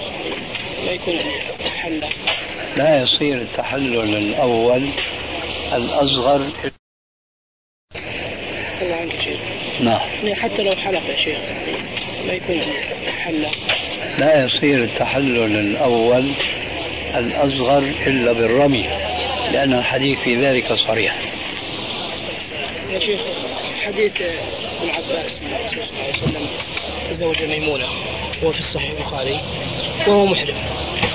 لا يكون حلق لا يصير التحلل الأول الأصغر. الله عنك شيخ نعم. يعني حتى لو حلق يا شيخ لا يكون حلق لا يصير التحلل الأول الأصغر إلا بالرمي لأن الحديث في ذلك صريح. يا شيخ حديث ابن عباس صلى الله عليه وسلم. تزوج ميمونة هو في الصحيح البخاري وهو محرم.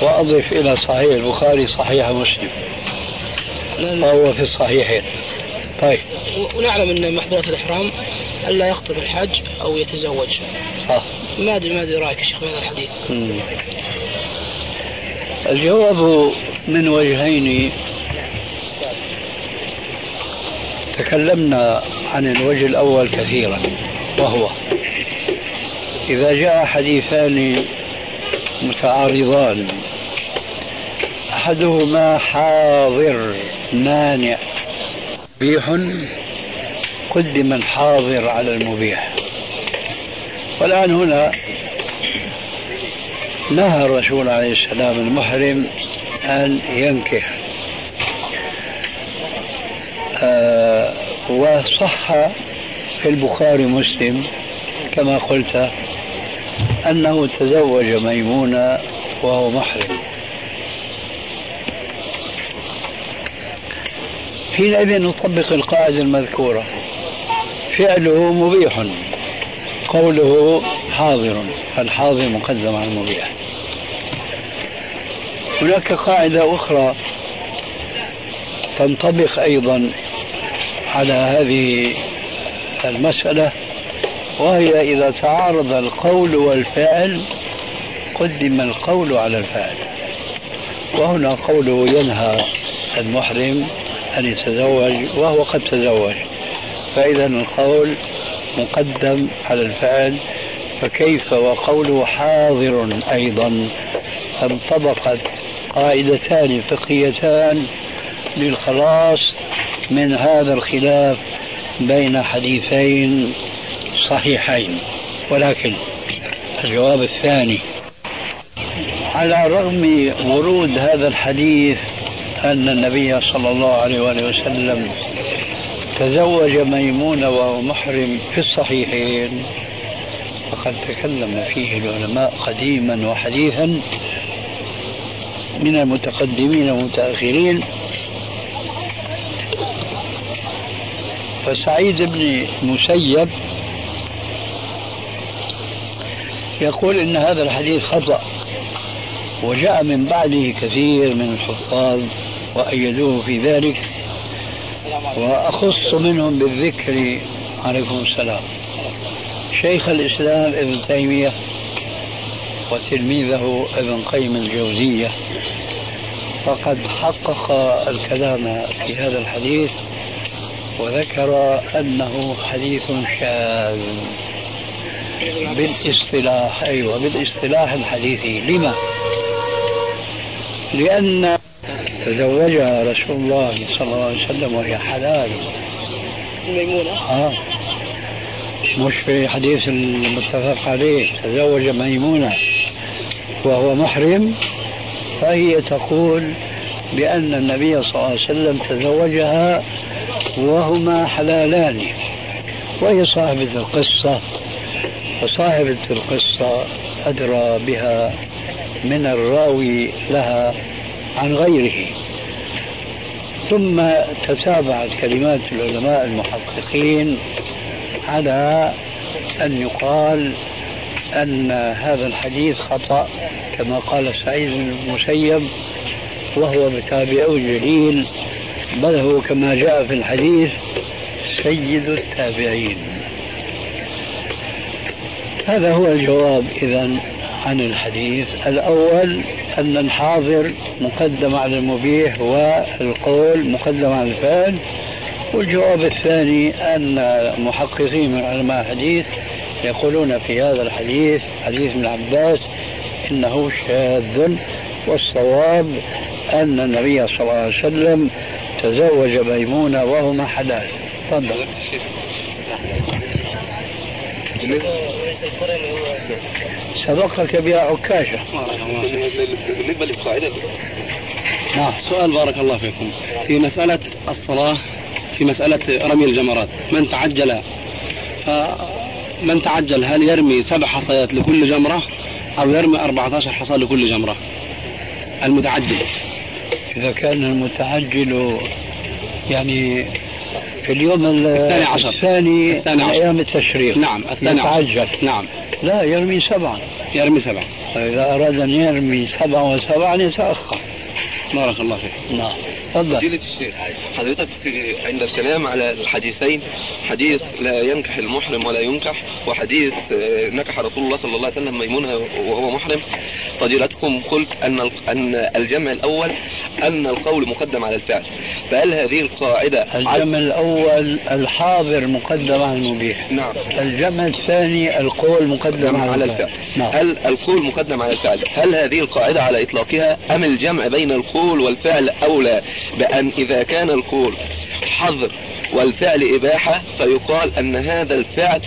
وأضف إلى صحيح البخاري صحيح مسلم وهو في الصحيحين. طيب. ونعلم أن محظورات الإحرام الا يخطب الحج أو يتزوج. صح. ما ادري ما أدري رأيك يا شيخ بهذا الحديث. مم. الجواب من وجهين تكلمنا عن الوجه الأول كثيرا وهو إذا جاء حديثان متعارضان أحدهما حاضر مانع مبيح قدم الحاضر على المبيح. والآن هنا نهى الرسول عليه السلام المحرم أن ينكح. آه وصح في البخاري مسلم كما قلت أنه تزوج ميمونة وهو محرم. حينئذ نطبق القاعدة المذكورة. فعله مبيح. قوله حاضر. فالحاضر مقدم على المبيح. هناك قاعدة أخرى تنطبق أيضا على هذه المسألة. وهي إذا تعارض القول والفعل قدم القول على الفعل وهنا قوله ينهى المحرم أن يتزوج وهو قد تزوج. فإذا القول مقدم على الفعل فكيف وقوله حاضر أيضا؟ انطبقت قاعدتان فقهيتان للخلاص من هذا الخلاف بين حديثين. صحيحين. ولكن الجواب الثاني على رغم ورود هذا الحديث أن النبي صلى الله عليه وآله وسلم تزوج ميمونة وهو محرم في الصحيحين فقد تكلم فيه العلماء قديما وحديثا من المتقدمين والمتأخرين. فسعيد بن مسيب يقول إن هذا الحديث خطأ وجاء من بعده كثير من الحفاظ وأيدوه في ذلك وأخص منهم بالذكر عليكم السلام. شيخ الإسلام ابن تيمية وتلميذه ابن قيم الجوزية فقد حقق الكلام في هذا الحديث وذكر أنه حديث شاذ. بالاصطلاح أيوة بالاصطلاح الحديثي. لما؟ لأن تزوجها رسول الله صلى الله عليه وسلم وهي حلال. ميمونة؟ آه. مش في حديث المتفق عليه تزوج ميمونة وهو محرم فهي تقول بأن النبي صلى الله عليه وسلم تزوجها وهما حلالان وهي صاحبة القصة. وصاحبة القصة أدرى بها من الراوي لها عن غيره. ثم تتابعت كلمات العلماء المحققين على أن يقال أن هذا الحديث خطأ كما قال سعيد بن المسيب وهو متابع جليل بل هو كما جاء في الحديث سيد التابعين. هذا هو الجواب إذا عن الحديث. الأول أن الحاضر مقدم على المبيح والقول مقدم على الفعل. والجواب الثاني أن محققين من علماء الحديث يقولون في هذا الحديث حديث ابن عباس إنه شاذ. والصواب أن النبي صلى الله عليه وسلم تزوج ميمونة وهما حلال. تفضل. سبقك بها عكاشة. بالنسبة للقاعدة. نعم. سؤال بارك الله فيكم. في مسألة الصلاة في مسألة رمي الجمرات من تعجل؟ من تعجل هل يرمي سبع حصيات لكل جمرة أو يرمي 14 حصى لكل جمرة؟ المتعجل. إذا كان المتعجل يعني اليوم الثاني عشر. الثاني الثاني عشر. أيام التشريق نعم الثاني عشر. يتعجل نعم لا يرمي سبعا يرمي سبعة فإذا أراد أن يرمي سبعا وسبعا يتأخر بارك الله فيك. نعم. تفضل. فضيلة الشيخ حضرتك عند الكلام على الحديثين حديث لا ينكح المحرم ولا ينكح وحديث آه، نكح رسول الله صلى الله عليه وسلم ميمونة وهو محرم. فضيلتكم قلت أن أن الجمع الأول أن القول مقدم على الفعل. فهل هذه القاعدة الجمع الأول الحاضر مقدم على المبيح. نعم. الجمع الثاني القول مقدم على, على الفعل. نعم. هل القول مقدم على الفعل؟ هل هذه القاعدة على إطلاقها أم الجمع بين القول والفعل أولى بأن إذا كان القول حظر والفعل إباحة فيقال أن هذا الفعل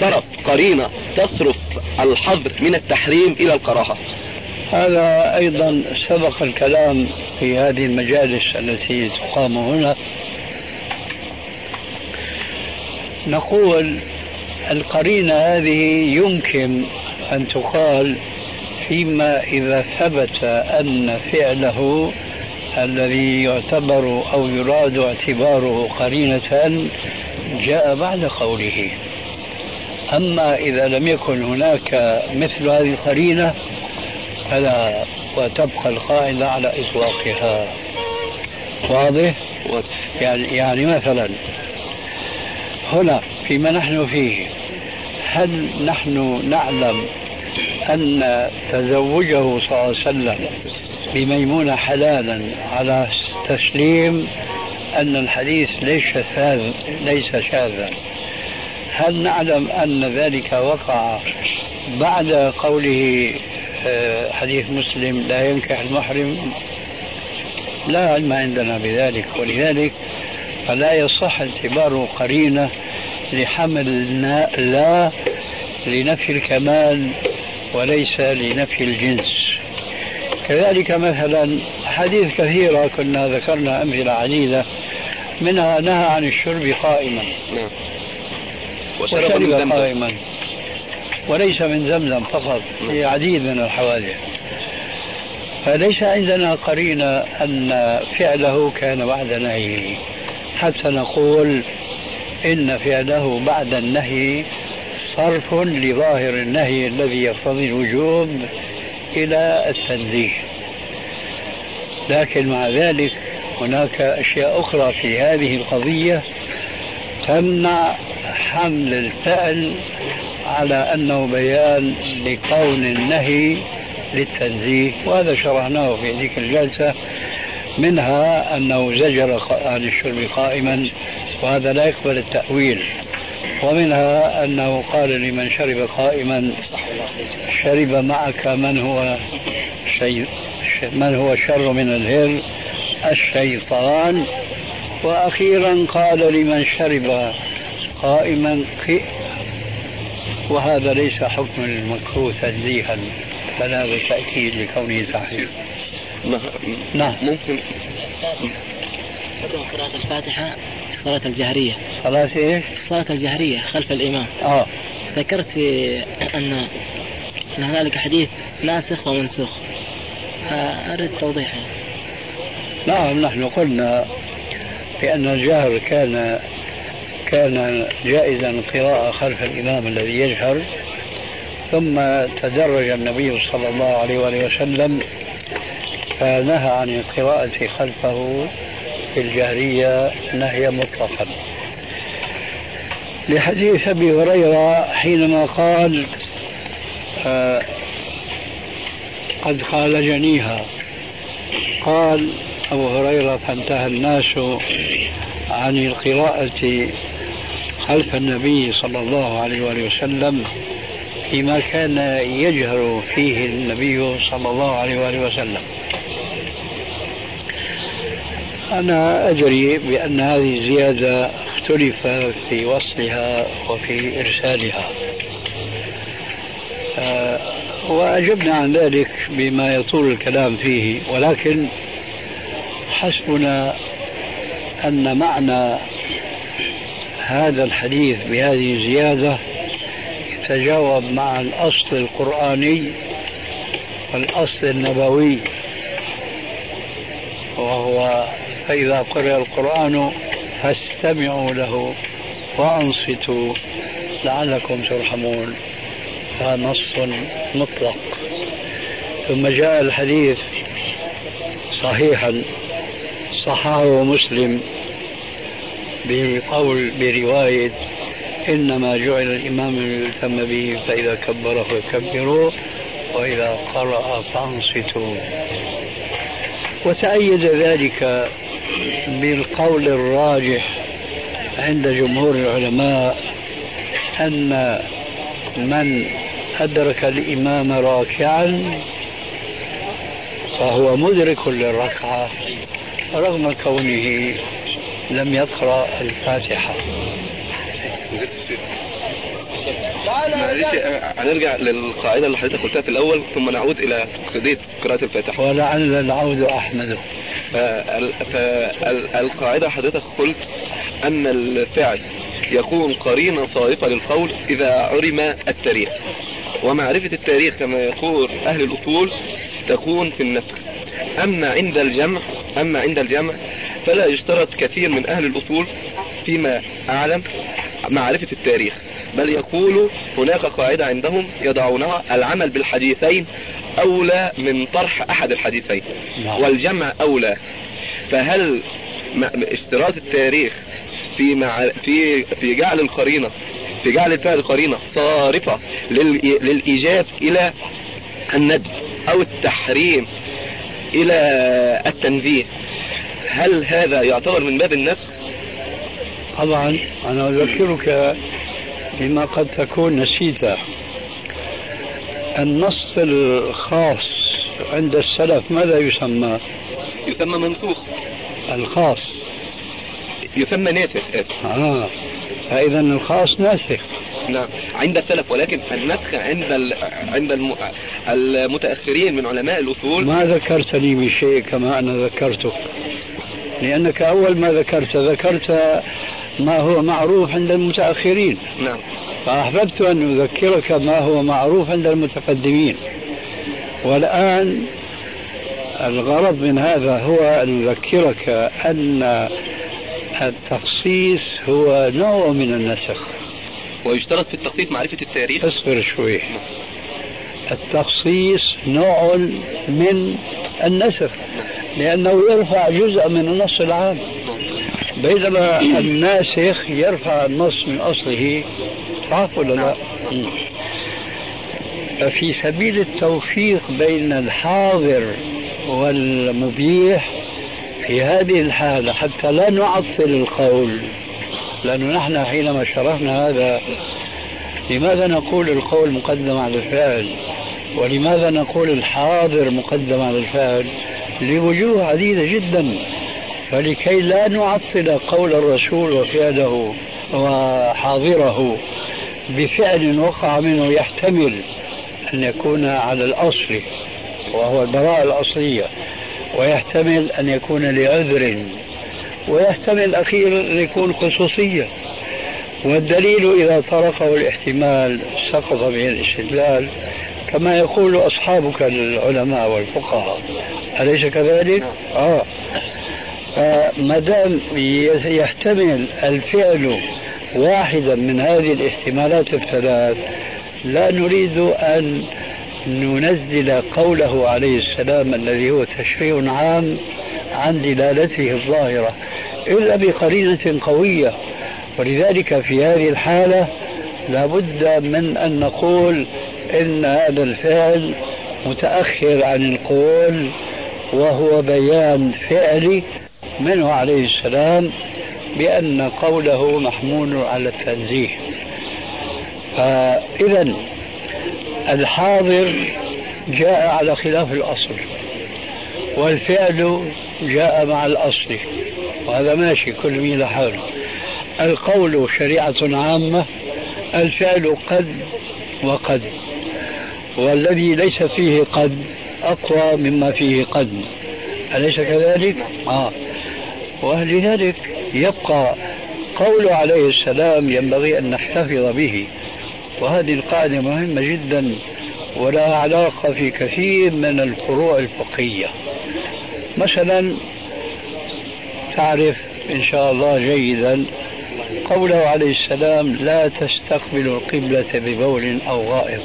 صرف قرينة تصرف الحظر من التحريم إلى الكراهة. هذا أيضا سبق الكلام في هذه المجالس التي تقام هنا. نقول القرينة هذه يمكن أن تقال فيما إذا ثبت أن فعله الذي يعتبر أو يراد اعتباره قرينة جاء بعد قوله أما إذا لم يكن هناك مثل هذه القرينة فلا وتبقى القاعدة على إطلاقها واضح؟ يعني يعني مثلا هنا فيما نحن فيه هل نحن نعلم أن تزوجه صلى الله عليه وسلم بميمونة حلالا على تسليم أن الحديث ليس شاذ ليس شاذا. هل نعلم أن ذلك وقع بعد قوله آه، حديث مسلم لا ينكح المحرم؟ لا علم عندنا بذلك ولذلك فلا يصح اعتباره قرينة لحمل لا لنفي الكمال وليس لنفي الجنس. كذلك مثلا حديث كثيرة كنا ذكرنا أمثلة عديدة منها نهى عن الشرب قائما. نعم. وشرب وشرب من زمزم. قائما. وليس من زمزم فقط في عديد من الحوادث. فليس عندنا قرينة أن فعله كان بعد نهيه. حتى نقول إن فعله بعد النهي صرف لظاهر النهي الذي يقتضي الوجوب إلى التنزيه. لكن مع ذلك هناك أشياء أخرى في هذه القضية تمنع حمل الفعل على أنه بيان لكون النهي للتنزيه وهذا شرحناه في ذيك الجلسة منها أنه زجر عن الشرب قائما وهذا لا يقبل التأويل. ومنها أنه قال لمن شرب قائما شرب معك من هو شيء من هو شر من الهر؟ الشيطان. وأخيرا قال لمن شرب قائما قئ وهذا ليس حكم المكروه تنزيها بل هذا تأكيد لكونه صحيح. نعم. ممكن. حكم قراءة الفاتحة. الصلاة الجهرية. صلاة إيش؟ الصلاة الجهرية خلف الإمام. آه. ذكرت في أن أن هنالك حديث ناسخ ومنسوخ. أريد توضيح. نعم نحن قلنا بأن الجهر كان كان جائزا القراءة خلف الإمام الذي يجهر ثم تدرج النبي صلى الله عليه وآله وسلم فنهى عن القراءة خلفه في الجهرية نهيا مطلقا. لحديث أبي هريرة حينما قال آه قد خالجنيها قال أبو هريرة فانتهى الناس عن القراءة خلف النبي صلى الله عليه وآله وسلم فيما كان يجهر فيه النبي صلى الله عليه وآله وسلم. أنا أدري بأن هذه الزيادة اختلف في وصلها وفي إرسالها. آه، وأجبنا عن ذلك بما يطول الكلام فيه ولكن حسبنا أن معنى هذا الحديث بهذه الزيادة يتجاوب مع الأصل القرآني والأصل النبوي وهو فإذا قرأ القرآن فاستمعوا له وأنصتوا لعلكم ترحمون. هذا نص مطلق. ثم جاء الحديث صحيحا. صححه مسلم بقول برواية إنما جعل الإمام ليؤتم به فإذا كبر فكبروا وإذا قرأ فأنصتوا. وتأيد ذلك بالقول الراجح عند جمهور العلماء أن من أدرك الإمام راكعا فهو مدرك للركعة رغم كونه لم يقرأ الفاتحة. معلش هنرجع للقاعدة اللي حضرتك قلتها في الأول ثم نعود إلى قضيه قراءة الفاتحة. ولعل العود فال- فالقاعده حضرتك قلت أن الفعل يكون قرينه صارفه للقول إذا علم التاريخ. ومعرفة التاريخ كما يقول أهل الأصول تكون في النسخ أما عند الجمع أما عند الجمع فلا يشترط كثير من أهل الأصول فيما أعلم معرفة التاريخ. بل يقول هناك قاعدة عندهم يضعونها العمل بالحديثين أولى من طرح أحد الحديثين نعم. والجمع أولى فهل اشتراط التاريخ في مع في في جعل القرينة في جعل الفعل قرينة صارفة للإ- للإيجاب إلى الندب أو التحريم إلى التنزيه هل هذا يعتبر من باب النسخ؟ طبعا أنا أذكرك بما قد تكون نسيته النص الخاص عند السلف ماذا يسمى؟ يسمى منسوخ. الخاص. يسمى ناسخ. آه. فإذا الخاص ناسخ. نعم. عند السلف ولكن النسخ عند ال... عند الم... المتأخرين من علماء الأصول. ما ذكرتني بشيء كما أنا ذكرتك لأنك أول ما ذكرت ذكرت ما هو معروف عند المتأخرين. نعم. فأحببت أن أذكرك ما هو معروف عند المتقدمين. والآن الغرض من هذا هو أن أذكرك أن التخصيص هو نوع من النسخ. ويشترط في التخصيص معرفة التاريخ. اصبر شوي. التخصيص نوع من النسخ لأنه يرفع جزء من النص العام. بينما الناسخ يرفع النص من أصله. صح ولا لا؟ ففي سبيل التوفيق بين الحاضر والمبيح في هذه الحالة حتى لا نعطل القول لأنه نحن حينما شرحنا هذا لماذا نقول القول مقدم على الفعل؟ ولماذا نقول الحاضر مقدم على الفعل؟ لوجوه عديدة جدا. فلكي لا نعطل قول الرسول وفعله وحاضره بفعل وقع منه يحتمل أن يكون على الأصل وهو البراءة الأصلية ويحتمل أن يكون لعذر ويحتمل أخيرا أن يكون خصوصية. والدليل إذا طرقه الاحتمال سقط به الاستدلال كما يقول أصحابك العلماء والفقهاء. أليس كذلك؟ آه. فما دام يحتمل الفعل واحدا من هذه الاحتمالات الثلاث لا نريد أن ننزل قوله عليه السلام الذي هو تشريع عام عن دلالته الظاهرة إلا بقرينة قوية. ولذلك في هذه الحالة لابد من أن نقول إن هذا الفعل متأخر عن القول وهو بيان فعلي منه عليه السلام بأن قوله محمول على التنزيه. فإذا الحاضر جاء على خلاف الأصل والفعل جاء مع الأصل وهذا ماشي كل مين لحاله. القول شريعة عامة الفعل قد وقد والذي ليس فيه قد أقوى مما فيه قد. أليس كذلك؟ آه. ولذلك يبقى قول عليه السلام ينبغي أن نحتفظ به. وهذه القاعدة مهمة جدا ولها علاقة في كثير من الفروع الفقهية. مثلا تعرف إن شاء الله جيدا قوله عليه السلام لا تستقبلوا القبلة ببول أو غائط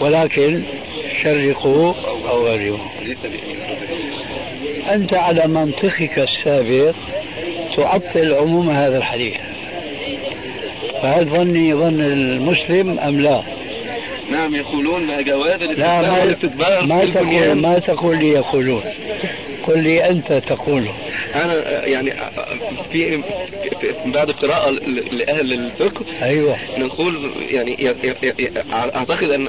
ولكن شرقوا أو غربوا. أنت على منطقك السابق تعطل عموم هذا الحديث. فهل ظني ظن المسلم أم لا؟ نعم يقولون جواز لا ما, ما تقول ما تقول لي يقولون. قل لي أنت تقوله أنا يعني في بعد قراءة لأهل الفقه أيوه. نقول يعني أعتقد أن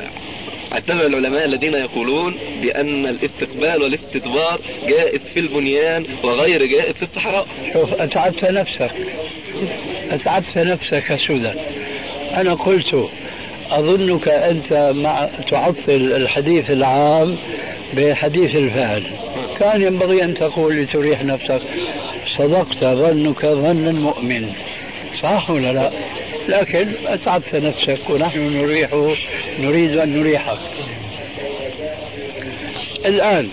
أتبع العلماء الذين يقولون بأن الاستقبال والاستدبار جائز في البنيان وغير جائز في الصحراء. شوف أتعبت نفسك. أتعبت نفسك سدى أنا قلت أظنك أنت مع تعطل الحديث العام بحديث الفعل. كان ينبغي أن تقول لتريح نفسك صدقت ظنك ظن المؤمن صح ولا لا؟ لكن أتعبت نفسك ونحن نريح نريد أن نريحك. الآن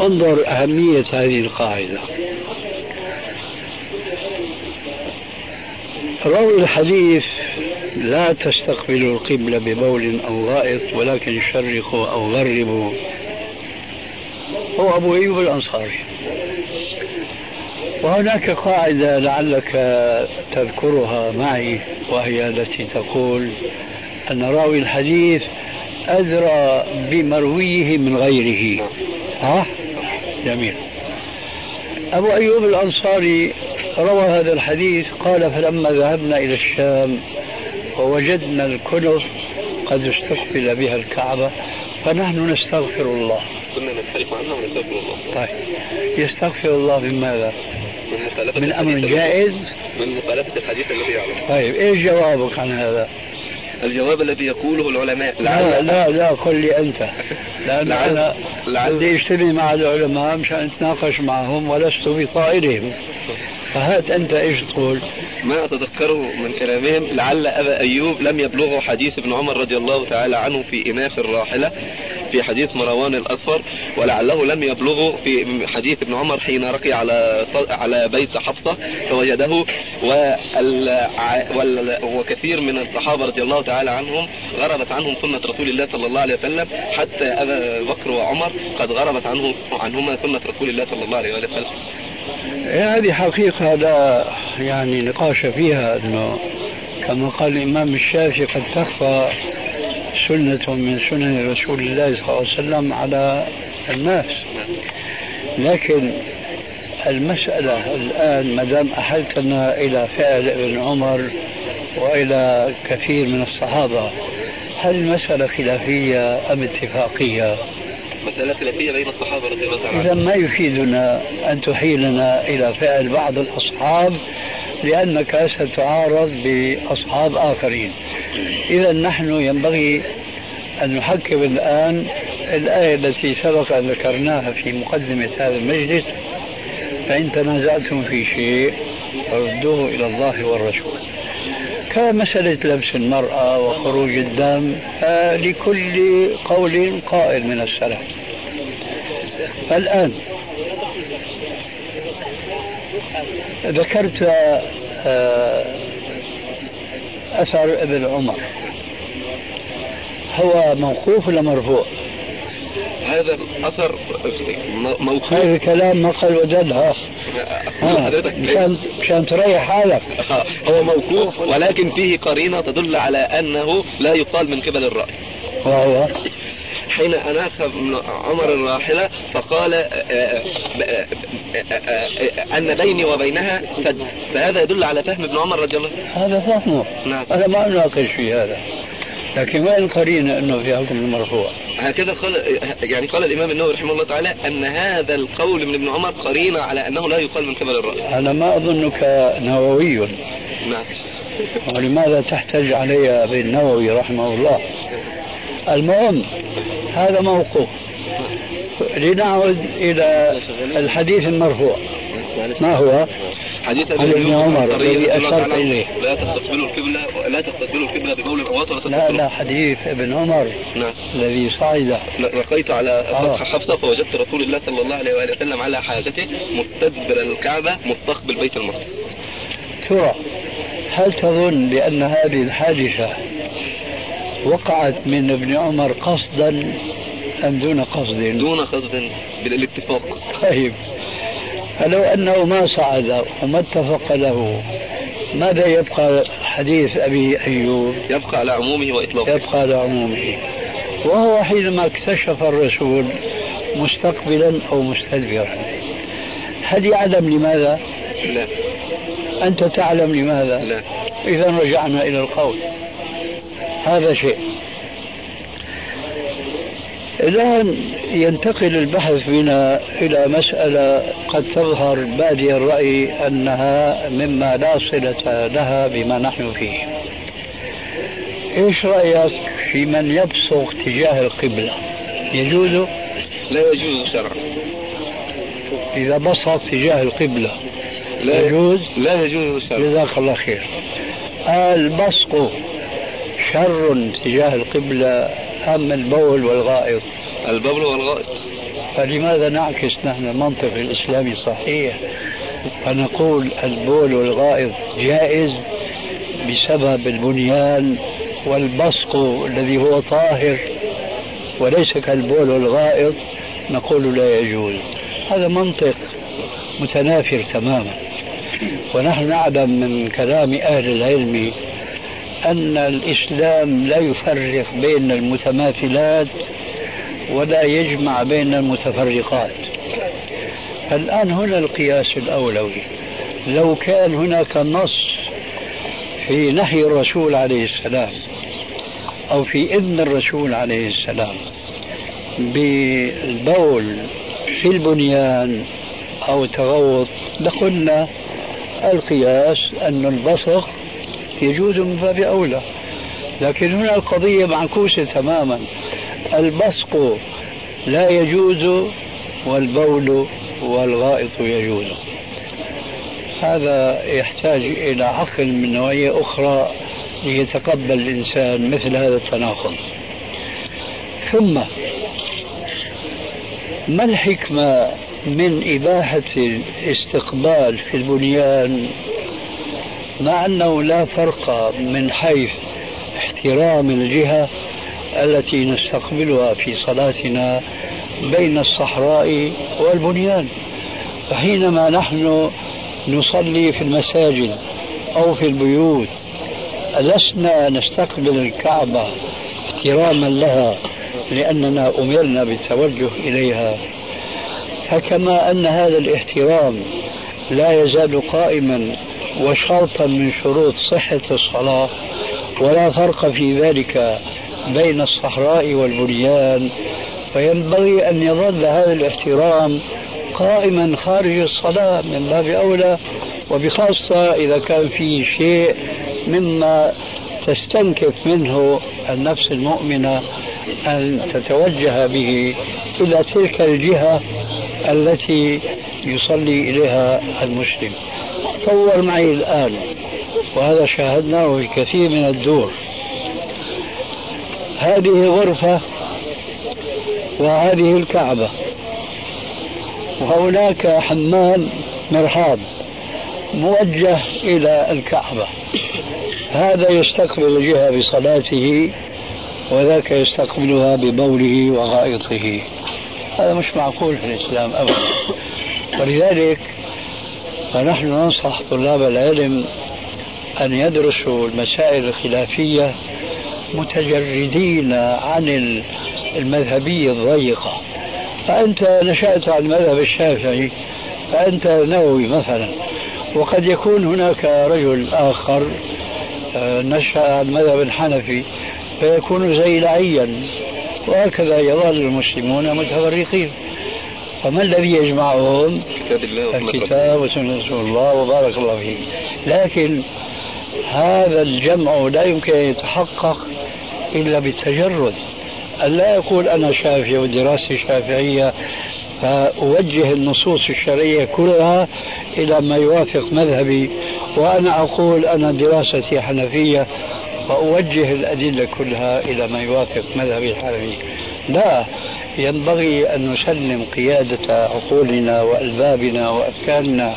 انظر أهمية هذه القاعدة. روي الحديث لا تستقبلوا القبلة ببول أو غائط ولكن شرقوا أو غربوا. هو أبو أيوب الأنصاري. وهناك قاعدة لعلك تذكرها معي وهي التي تقول أن راوي الحديث أدرى بمرويه من غيره. ها؟ جميل. أبو أيوب الأنصاري روى هذا الحديث قال فلما ذهبنا إلى الشام ووجدنا الكنف قد استقبل بها الكعبة فنحن نستغفر الله. كنا نختلف عنها ونستغفر الله. طيب. يستغفر الله من ماذا؟ من مخالفة من أمر جائز؟ من مخالفة الحديث الذي يعلم طيب إيش جوابك عن هذا؟ الجواب الذي يقوله العلماء لا لا لا قل لي أنت. لأن أنا بدي أجتمع مع العلماء مشان أتناقش معهم ولست بطائرهم. فهات أنت إيش تقول؟ ما أتذكره من كلامهم. لعل أبا أيوب لم يبلغه حديث ابن عمر رضي الله تعالى عنه في إناث الراحلة. في حديث مروان الأصفر ولعله لم يبلغه في حديث ابن عمر حين رقي على على بيت حفصة فوجده وكثير من الصحابة رضي الله تعالى عنهم غربت عنهم سنة رسول الله صلى الله عليه وسلم حتى أبا بكر وعمر قد غربت عنهم عنهما سنة رسول الله صلى الله عليه وسلم. هذه حقيقة لا يعني نقاش فيها أنه كما قال الإمام الشافعي قد تخفى سنة من سنن رسول الله صلى الله عليه وسلم على الناس لكن المسألة الآن ما دام أحلتنا إلى فعل ابن عمر وإلى كثير من الصحابة هل المسألة خلافية أم اتفاقية؟ مسألة خلافية بين الصحابة رضي الله عنهم إذا ما يفيدنا أن تحيلنا إلى فعل بعض الأصحاب لأنك ستعارض بأصحاب آخرين. إذا نحن ينبغي أن نحكم الآن الآية التي سبق أن ذكرناها في مقدمة هذا المجلس. فإن تنازعتم في شيء فردوه إلى الله والرسول. كمسألة لبس المرأة وخروج الدم لكل قول قائل من السلف. الآن ذكرت آه، أثر ابن عمر. هو موقوف ولا مرفوع؟ هذا الأثر موقوف. هذا الكلام نقل ودل ها مشان مشان تريح حالك. هو موقوف ولكن فيه قرينة تدل على أنه لا يقال من قبل الرأي. وهو حين أناخ عمر الراحلة فقال آه، آه، آه، أن بيني وبينها سد فهذا يدل على فهم ابن عمر رضي الله عنه. هذا فهمه نعم. أنا ما أناقش في هذا. لكن وين القرينة أنه في حكم المرفوع. هكذا قال يعني قال الإمام النووي رحمه الله تعالى أن هذا القول من ابن عمر قرينة على أنه لا يقال من قبل الرأي أنا ما أظنك نووي. نعم. ولماذا تحتج علي بالنووي رحمه الله؟ المهم هذا موقوف. لنعود إلى الحديث المرفوع. ما هو؟ حديث ابن عمر الذي أشرت إليه. لا تستقبلوا القبلة لا تستقبلوا القبلة بقول ولا لا لا حديث ابن عمر نعم. الذي صعد لقيت على آه. سطح حفصة فوجدت رسول الله صلى الله عليه وآله وسلم على حاجته مستدبر الكعبة مستقبل بيت المقدس. ترى هل تظن بأن هذه الحادثة وقعت من ابن عمر قصدا أم دون قصد؟ دون قصد بالاتفاق. طيب. فلو أنه ما صعد وما اتفق له ماذا يبقى حديث أبي أيوب؟ يبقى على عمومه وإطلاقه. يبقى على عمومه. وهو حينما اكتشف الرسول مستقبلا أو مستدبرا. هل يعلم لماذا؟ لا. أنت تعلم لماذا؟ لا. إذا رجعنا إلى القول. هذا شيء. الآن ينتقل البحث بنا إلى مسألة قد تظهر بادي الرأي أنها مما لا صلة لها بما نحن فيه. إيش رأيك في من يبصق تجاه القبلة؟ يجوز؟ لا يجوز شرعا. إذا بصق تجاه القبلة لا يجوز؟ لا يجوز شرعا. جزاك الله خير. البصق شر تجاه القبلة أم البول والغائط؟ البول والغائط. فلماذا نعكس نحن المنطق الإسلامي صحيح فنقول البول والغائط جائز بسبب البنيان والبصق الذي هو طاهر وليس كالبول والغائط؟ نقول لا يجوز. هذا منطق متنافر تماما. ونحن نعلم من كلام أهل العلم أن الإسلام لا يفرق بين المتماثلات ولا يجمع بين المتفرقات. الآن هنا القياس الأولوي. لو كان هناك نص في نهي الرسول عليه السلام أو في إذن الرسول عليه السلام بالبول في البنيان أو تغوط لقلنا القياس أن البصق يجوز من باب أولى. لكن هنا القضية معكوسة تماما. البصق لا يجوز والبول والغائط يجوز. هذا يحتاج إلى عقل من نوعية أخرى ليتقبل الإنسان مثل هذا التناقض. ثم ما الحكمة من إباحة الاستقبال في البنيان مع أنه لا فرق من حيث احترام الجهة التي نستقبلها في صلاتنا بين الصحراء والبنيان. فحينما نحن نصلي في المساجد أو في البيوت لسنا نستقبل الكعبة احتراما لها لأننا أمرنا بالتوجه إليها. فكما أن هذا الاحترام لا يزال قائما وشرطا من شروط صحة الصلاة ولا فرق في ذلك بين الصحراء والبنيان. فينبغي أن يظل هذا الاحترام قائما خارج الصلاة من باب أولى وبخاصة إذا كان في شيء مما تستنكف منه النفس المؤمنة أن تتوجه به إلى تلك الجهة التي يصلي إليها المسلم. تصور معي الآن. وهذا شاهدناه في كثير من الدور. هذه غرفة وهذه الكعبة. وهناك حمام مرحاض موجه إلى الكعبة. هذا يستقبل الجهة بصلاته وذاك يستقبلها ببوله وغائطه. هذا مش معقول في الإسلام أبدا. ولذلك فنحن ننصح طلاب العلم أن يدرسوا المسائل الخلافية متجردين عن المذهبية الضيقة. فأنت نشأت على المذهب الشافعي فأنت نووي مثلا وقد يكون هناك رجل آخر آه، نشأ على المذهب الحنفي فيكون زيلعيا وهكذا يظل المسلمون متفرقين. فما الذي يجمعهم؟ كتاب الله الكتاب وسنة رسول الله وبارك الله فيه لكن هذا الجمع لا يمكن أن يتحقق إلا بالتجرد. لا يقول أنا شافعي ودراستي شافعية فأوجه النصوص الشرعية كلها إلى ما يوافق مذهبي وأنا أقول أنا دراستي حنفية وأوجه الأدلة كلها إلى ما يوافق مذهبي الحنفي. لا ينبغي أن نسلم قيادة عقولنا وألبابنا وأفكارنا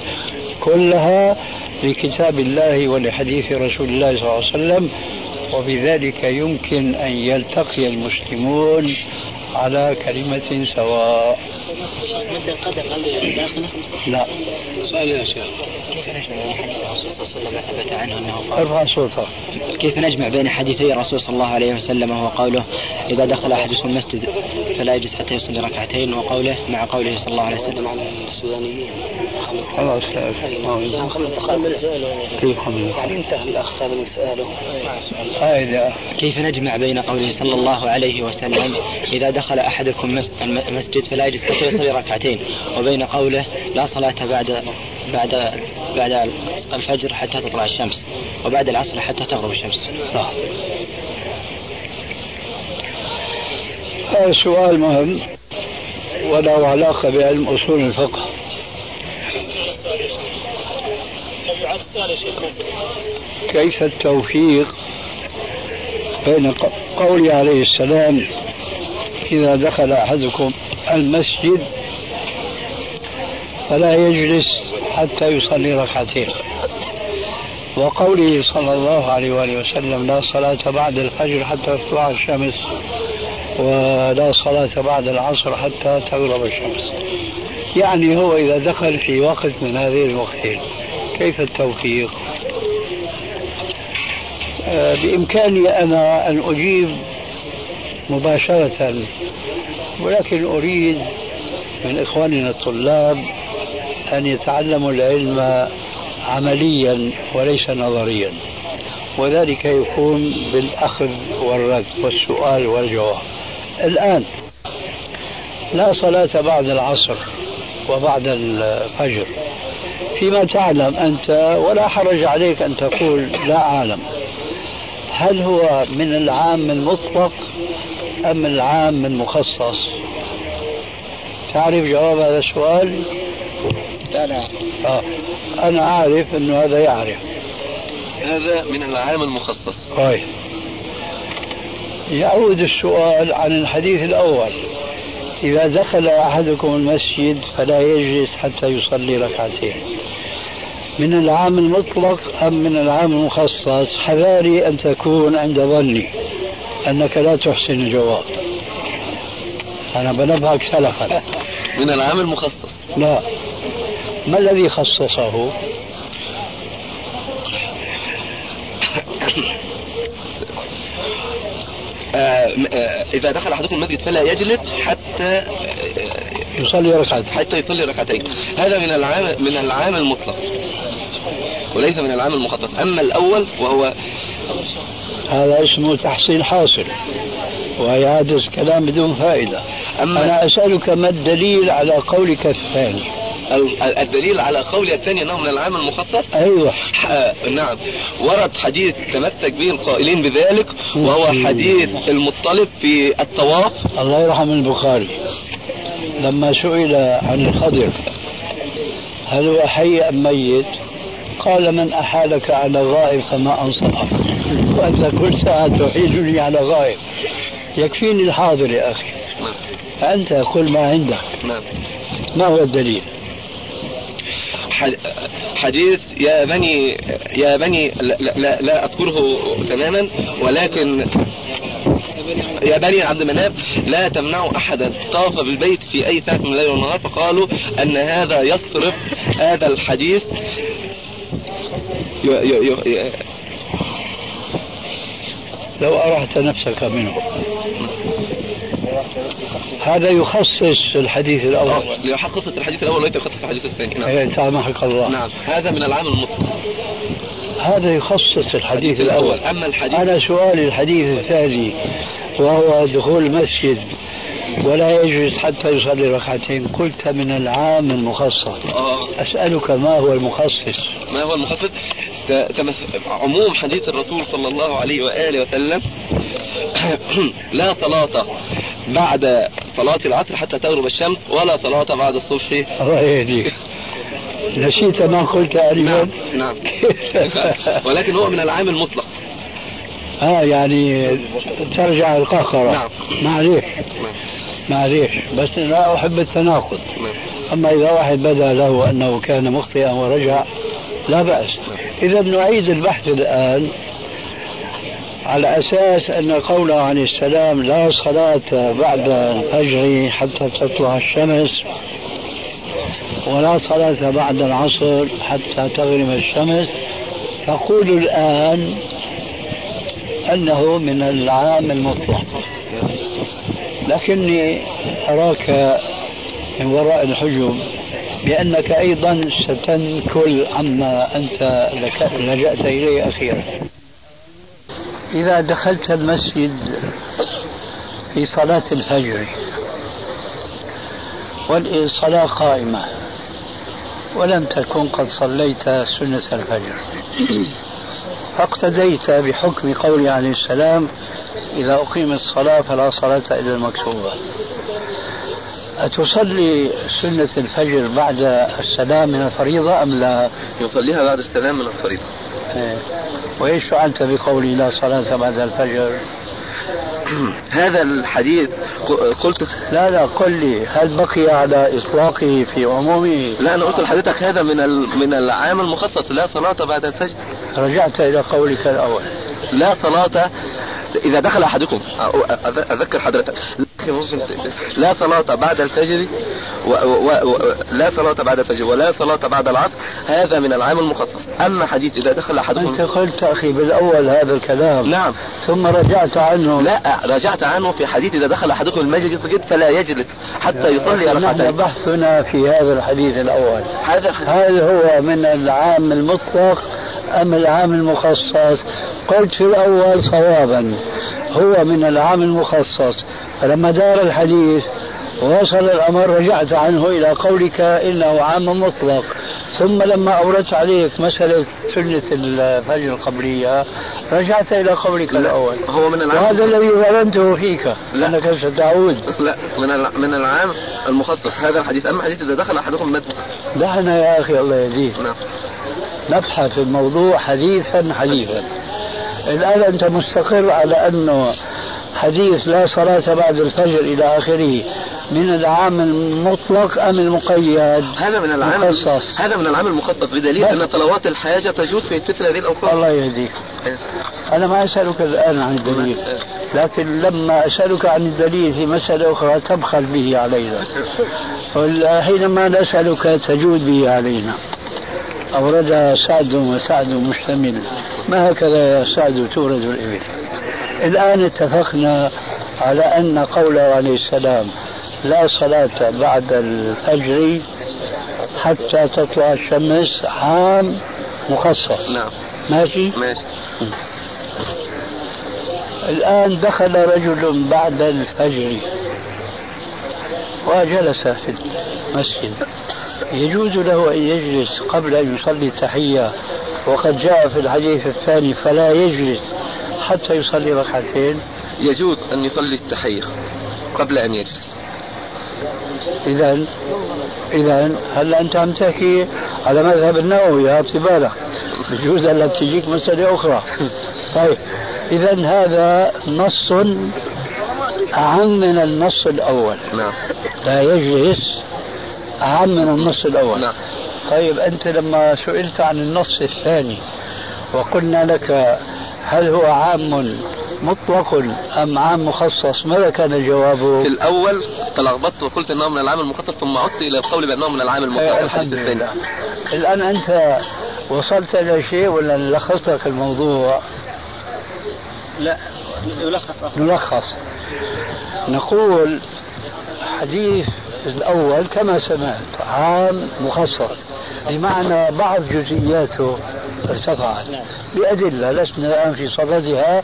كلها لكتاب الله ولحديث رسول الله صلى الله عليه وسلم وبذلك يمكن أن يلتقي المسلمون على كلمة سواء؟ لا. سؤال يا شيخ. كيف نجمع بين حديث الرسول صلى الله عليه وسلم. ثبت عنه انه قال ارفع صوتك كيف نجمع بين حديثي الرسول صلى الله عليه وسلم وهو قوله إذا دخل أحدكم المسجد فلا يجلس حتى يصلي ركعتين وقوله مع قوله صلى الله عليه وسلم. على السودانيين. خلاص خمس دقائق. كيف خمس يعني انتهى الأخ هذا من سؤاله. قاعدة كيف نجمع بين قوله صلى الله عليه وسلم إذا دخل أحدكم مس- الم- المسجد فلا يجلس حتى يصلي ركعتين وبين قوله لا صلاة بعد بعد بعد الفجر حتى تطلع الشمس وبعد العصر حتى تغرب الشمس. صح هذا سؤال مهم وله علاقة بعلم أصول الفقه. كيف التوفيق بين قوله عليه السلام إذا دخل أحدكم المسجد فلا يجلس حتى يصلي ركعتين. وقوله صلى الله عليه وآله وسلم لا صلاة بعد الفجر حتى تطلع الشمس ولا صلاة بعد العصر حتى تغرب الشمس. يعني هو إذا دخل في وقت من هذين الوقتين كيف التوفيق؟ آه، بإمكاني أنا أن أجيب مباشرة ولكن أريد من إخواننا الطلاب أن يتعلموا العلم عمليا وليس نظريا. وذلك يكون بالأخذ والرد والسؤال والجواب. الآن لا صلاة بعد العصر وبعد الفجر. فيما تعلم أنت ولا حرج عليك أن تقول لا أعلم. هل هو من العام المطلق أم العام المخصص؟ تعرف جواب هذا السؤال؟ لا آه. أنا أعرف أنه هذا يعرف. هذا من العام المخصص. طيب. يعود السؤال عن الحديث الأول. إذا دخل أحدكم المسجد فلا يجلس حتى يصلي ركعتين. من العام المطلق أم من العام المخصص؟ حذاري أن تكون عند ظني أنك لا تحسن الجواب أنا بنبهك سلخا من العام المخصص. لا. ما الذي خصصه؟ آه آه إذا دخل أحدكم المسجد فلا يجلس حتى يصلي ركعتين. حتى يصلي ركعتين. هذا من العام من العام المطلق. وليس من العام المخصص أما الأول وهو هذا اسمه تحصيل حاصل. وإعادة كلام بدون فائدة. أما أنا أسألك ما الدليل على قولك الثاني؟ ال- ال- الدليل على قولي الثاني أنه من العام المخصص؟ أيوة. ح- نعم. ورد حديث تمسك به القائلين بذلك وهو حديث المطلب في الطواف الله يرحم البخاري. لما سئل عن الخضر هل هو حي أم ميت؟ قال من أحالك على غائب فما أنصحك. وأنت كل ساعة تحيلني على غائب. يكفيني الحاضر يا أخي. فأنت قل ما عندك. نعم. ما هو الدليل؟ حديث يا بني يا بني لا, لا, لا أذكره تماما ولكن يا بني عبد مناف لا تمنعوا أحدا. طاف بالبيت في أي ساعة من الليل والنهار فقالوا أن هذا يصرف هذا الحديث. لو أرحت نفسك منه. هذا يخصص الحديث آه، ليحقق الحديث الأول وليس يخصص الحديث الثاني؟ نعم. إيه، سامحك الله. نعم. هذا من العام المطلق هذا يخصص الحديث الأول. أما الحديث أنا سؤالي الحديث الثاني وهو دخول المسجد ولا يجلس حتى يصلي ركعتين. قلت من العام المخصص. آه. أسألك ما هو المخصص؟ ما هو المخصص؟ تمس- عموم حديث الرسول صلى الله عليه وآله وسلم لا صلاة بعد صلاة العصر حتى تغرب الشمس ولا صلاة بعد الصبح. الله يهديك. نسيت ما قلت نعم نعم. ولكن هو من العام المطلق. آه يعني ترجع القهقرة نعم. معليش نعم. معليش بس لا أحب التناقض. نعم. أما إذا واحد بدا له أنه كان مخطئا ورجع لا بأس. إذا نعيد البحث الآن. على أساس أن قوله عليه السلام لا صلاة بعد الفجر حتى تطلع الشمس ولا صلاة بعد العصر حتى تغرب الشمس. تقول الآن أنه من العام المطلق. لكني أراك من وراء الحجب بأنك أيضا ستنكل عما أنت لجأت إليه أخيرا. إذا دخلت المسجد في صلاة الفجر والصلاة قائمة ولم تكن قد صليت سنة الفجر فاقتديت بحكم قوله عليه السلام إذا أقيمت الصلاة فلا صلاة إلا المكتوبة أتصلي سنة الفجر بعد السلام من الفريضة أم لا؟ يصليها بعد السلام من الفريضة. وإيش فعلت بقولي لا صلاة بعد الفجر؟ هذا الحديث قلت لا لا قل لي هل بقي على إطلاقه في عمومه؟ لا أنا قلت لحضرتك هذا من من العام المخصص لا صلاة بعد الفجر رجعت إلى قولك الأول لا صلاة إذا دخل أحدكم. أذكر حضرتك. لا صلاة بعد الفجر و... و... و... لا صلاة بعد الفجر ولا صلاة بعد العصر هذا من العام المخصص. أما حديث إذا دخل أنت أحدكم قلت أخي بالأول هذا الكلام. نعم. ثم رجعت عنه. لا رجعت عنه في حديث إذا دخل أحدكم المسجد فلا يجلس حتى يصلي نحن ركعتين. بحثنا في هذا الحديث الأول. هذا الحديث. هل هو من العام المطلق أم العام المخصص؟ قلت في الأول صوابا. هو من العام المخصص. فلما دار الحديث ووصل الأمر رجعت عنه إلى قولك إنه عام مطلق. ثم لما أوردت عليك مسألة سنة الفجر القبلية رجعت إلى قولك الأول. هو من العام وهذا الذي ظننته فيك. لا. أنك ستعود لا من من العام المخصص. هذا الحديث أما حديث إذا دخل أحدكم المسجد دعنا يا أخي الله يهديك. نعم. نبحث في الموضوع حديثا حديثا. الآن أنت مستقر على أنه حديث لا صلاة بعد الفجر إلى آخره من العام المطلق أم المقيد؟ هذا من العام مخصص. هذا من العام المخصص بدليل. أن صلوات الحاجة تجوز في مثل هذه الأوقات الله يهديك. أنا ما أسألك الآن عن الدليل لكن لما أسألك عن الدليل في مسألة أخرى تبخل به علينا. حينما نسألك تجود به علينا. أوردها سعد وسعد مشتمل. ما هكذا يا سعد تورد الإبل؟ الآن اتفقنا على أن قوله عليه السلام لا صلاة بعد الفجر حتى تطلع الشمس عام مخصص. نعم. ماشي؟ ماشي. الآن دخل رجل بعد الفجر وجلس في المسجد. يجوز له أن يجلس قبل أن يصلي التحية. وقد جاء في الحديث الثاني فلا يجلس حتى يصلي ركعتين. يجوز أن يصلي التحية قبل أن يجلس. إذا إذا هلا أنت عم تحكي على مذهب النووي يا بالك بجوز هلا تجيك مسألة أخرى. طيب إذا هذا نص من النص الأول. نعم. لا يجلس أعم من النص الأول. نعم. طيب أنت لما سئلت عن النص الثاني وقلنا لك هل هو عام مطلق أم عام مخصص ماذا كان جوابه؟ في الأول تلخبطت وقلت أنه من العام المخصص ثم عدت إلى القول بأنه من العام المطلق إيه، الحديث الحمد الثاني لله. الآن أنت وصلت إلى شيء ولا لخصت لك الموضوع؟ لا يلخص. نلخص نقول حديث الأول كما سمعت عام مخصص بمعنى بعض جزئياته ارتفعت بأدلة لسنا الآن في صددها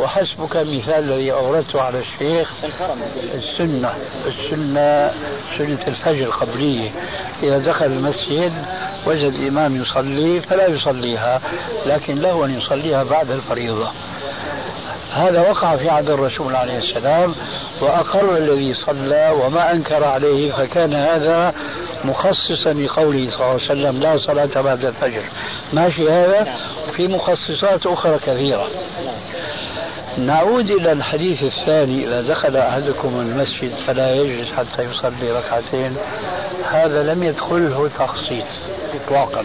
وحسبك المثال الذي أوردته على الشيخ السنة السنة سنة الفجر القبلية. إذا دخل المسجد وجد إمام يصلي فلا يصليها لكن له أن يصليها بعد الفريضة. هذا وقع في عهد الرسول عليه السلام وأقر الذي صلى وما أنكر عليه فكان هذا مخصصا لقوله صلى الله عليه وسلم لا صلاة بعد الفجر. ماشي هذا؟ في مخصصات أخرى كثيرة. نعود إلى الحديث الثاني إذا دخل أحدكم المسجد فلا يجلس حتى يصلي ركعتين. هذا لم يدخله تخصيص إطلاقا.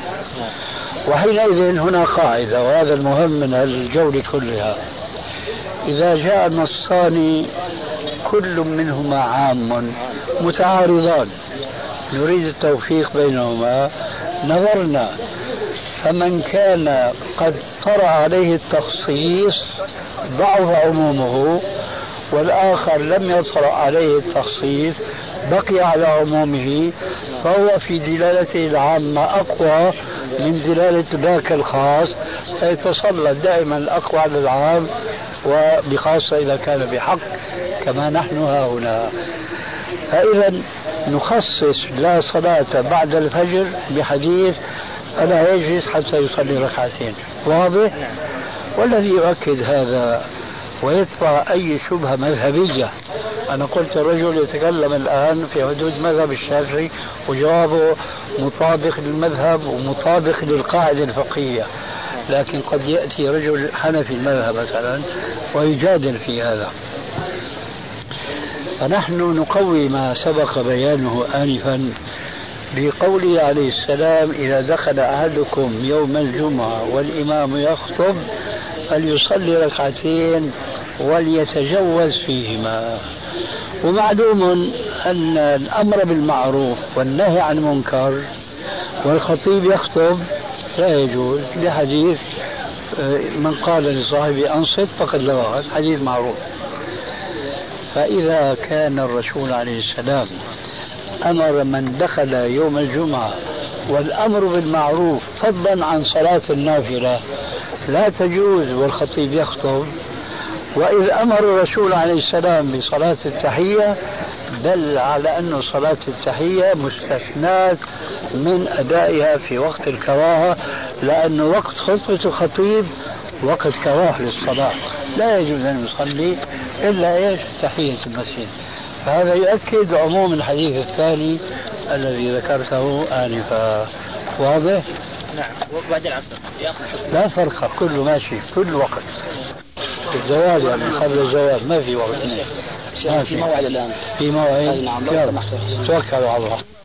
وحينئذ هنا قاعدة وهذا المهم من الجولة كلها. إذا جاء نصان كل منهما عام متعارضان. نريد التوفيق بينهما. نظرنا فمن كان قد طرأ عليه التخصيص ضعف عمومه والآخر لم يطرأ عليه التخصيص بقي على عمومه فهو في دلالته العامة أقوى من دلالة ذاك الخاص فيتسلط دائما الأقوى على العام وبخاصة إذا كان بحق كما نحن ها هنا. فإذا نخصص لا صلاة بعد الفجر بحديث ألا يجلس حتى يصلي ركعتين. واضح؟ والذي يؤكد هذا ويدفع أي شبهة مذهبية. أنا قلت الرجل يتكلم الآن في حدود مذهب الشافعي وجوابه مطابق للمذهب ومطابق للقاعدة الفقهية. لكن قد يأتي رجل حنفي المذهب مثلا ويجادل في هذا. فنحن نقوي ما سبق بيانه آنفا بقوله عليه السلام إذا دخل أحدكم يوم الجمعة والإمام يخطب فليصلي ركعتين وليتجوز فيهما. ومعلوم أن الأمر بالمعروف والنهي عن المنكر والخطيب يخطب لا يجوز. لحديث آه، من قال لصاحبه أنصت فقد لغى. حديث معروف. فإذا كان الرسول عليه السلام أمر من دخل يوم الجمعة والأمر بالمعروف فضلا عن صلاة النافلة لا تجوز والخطيب يخطب. وإذ أمر الرسول عليه السلام بصلاة التحية دل على أن صلاة التحية مستثناة من أدائها في وقت الكراهة لأن وقت خطبة الخطيب وقت كراهة للصلاة. لا يجوز أن يصلي إلا إيش؟ تحية المسجد. فهذا يؤكد عموم الحديث الثاني الذي ذكرته آنفا. واضح؟ نعم. وبعد العصر. لا فرق كله ماشي كل وقت. الزواج يعني قبل الزواج ما في وقت. في موعد الآن. في موعد. نعم توكلوا على الله.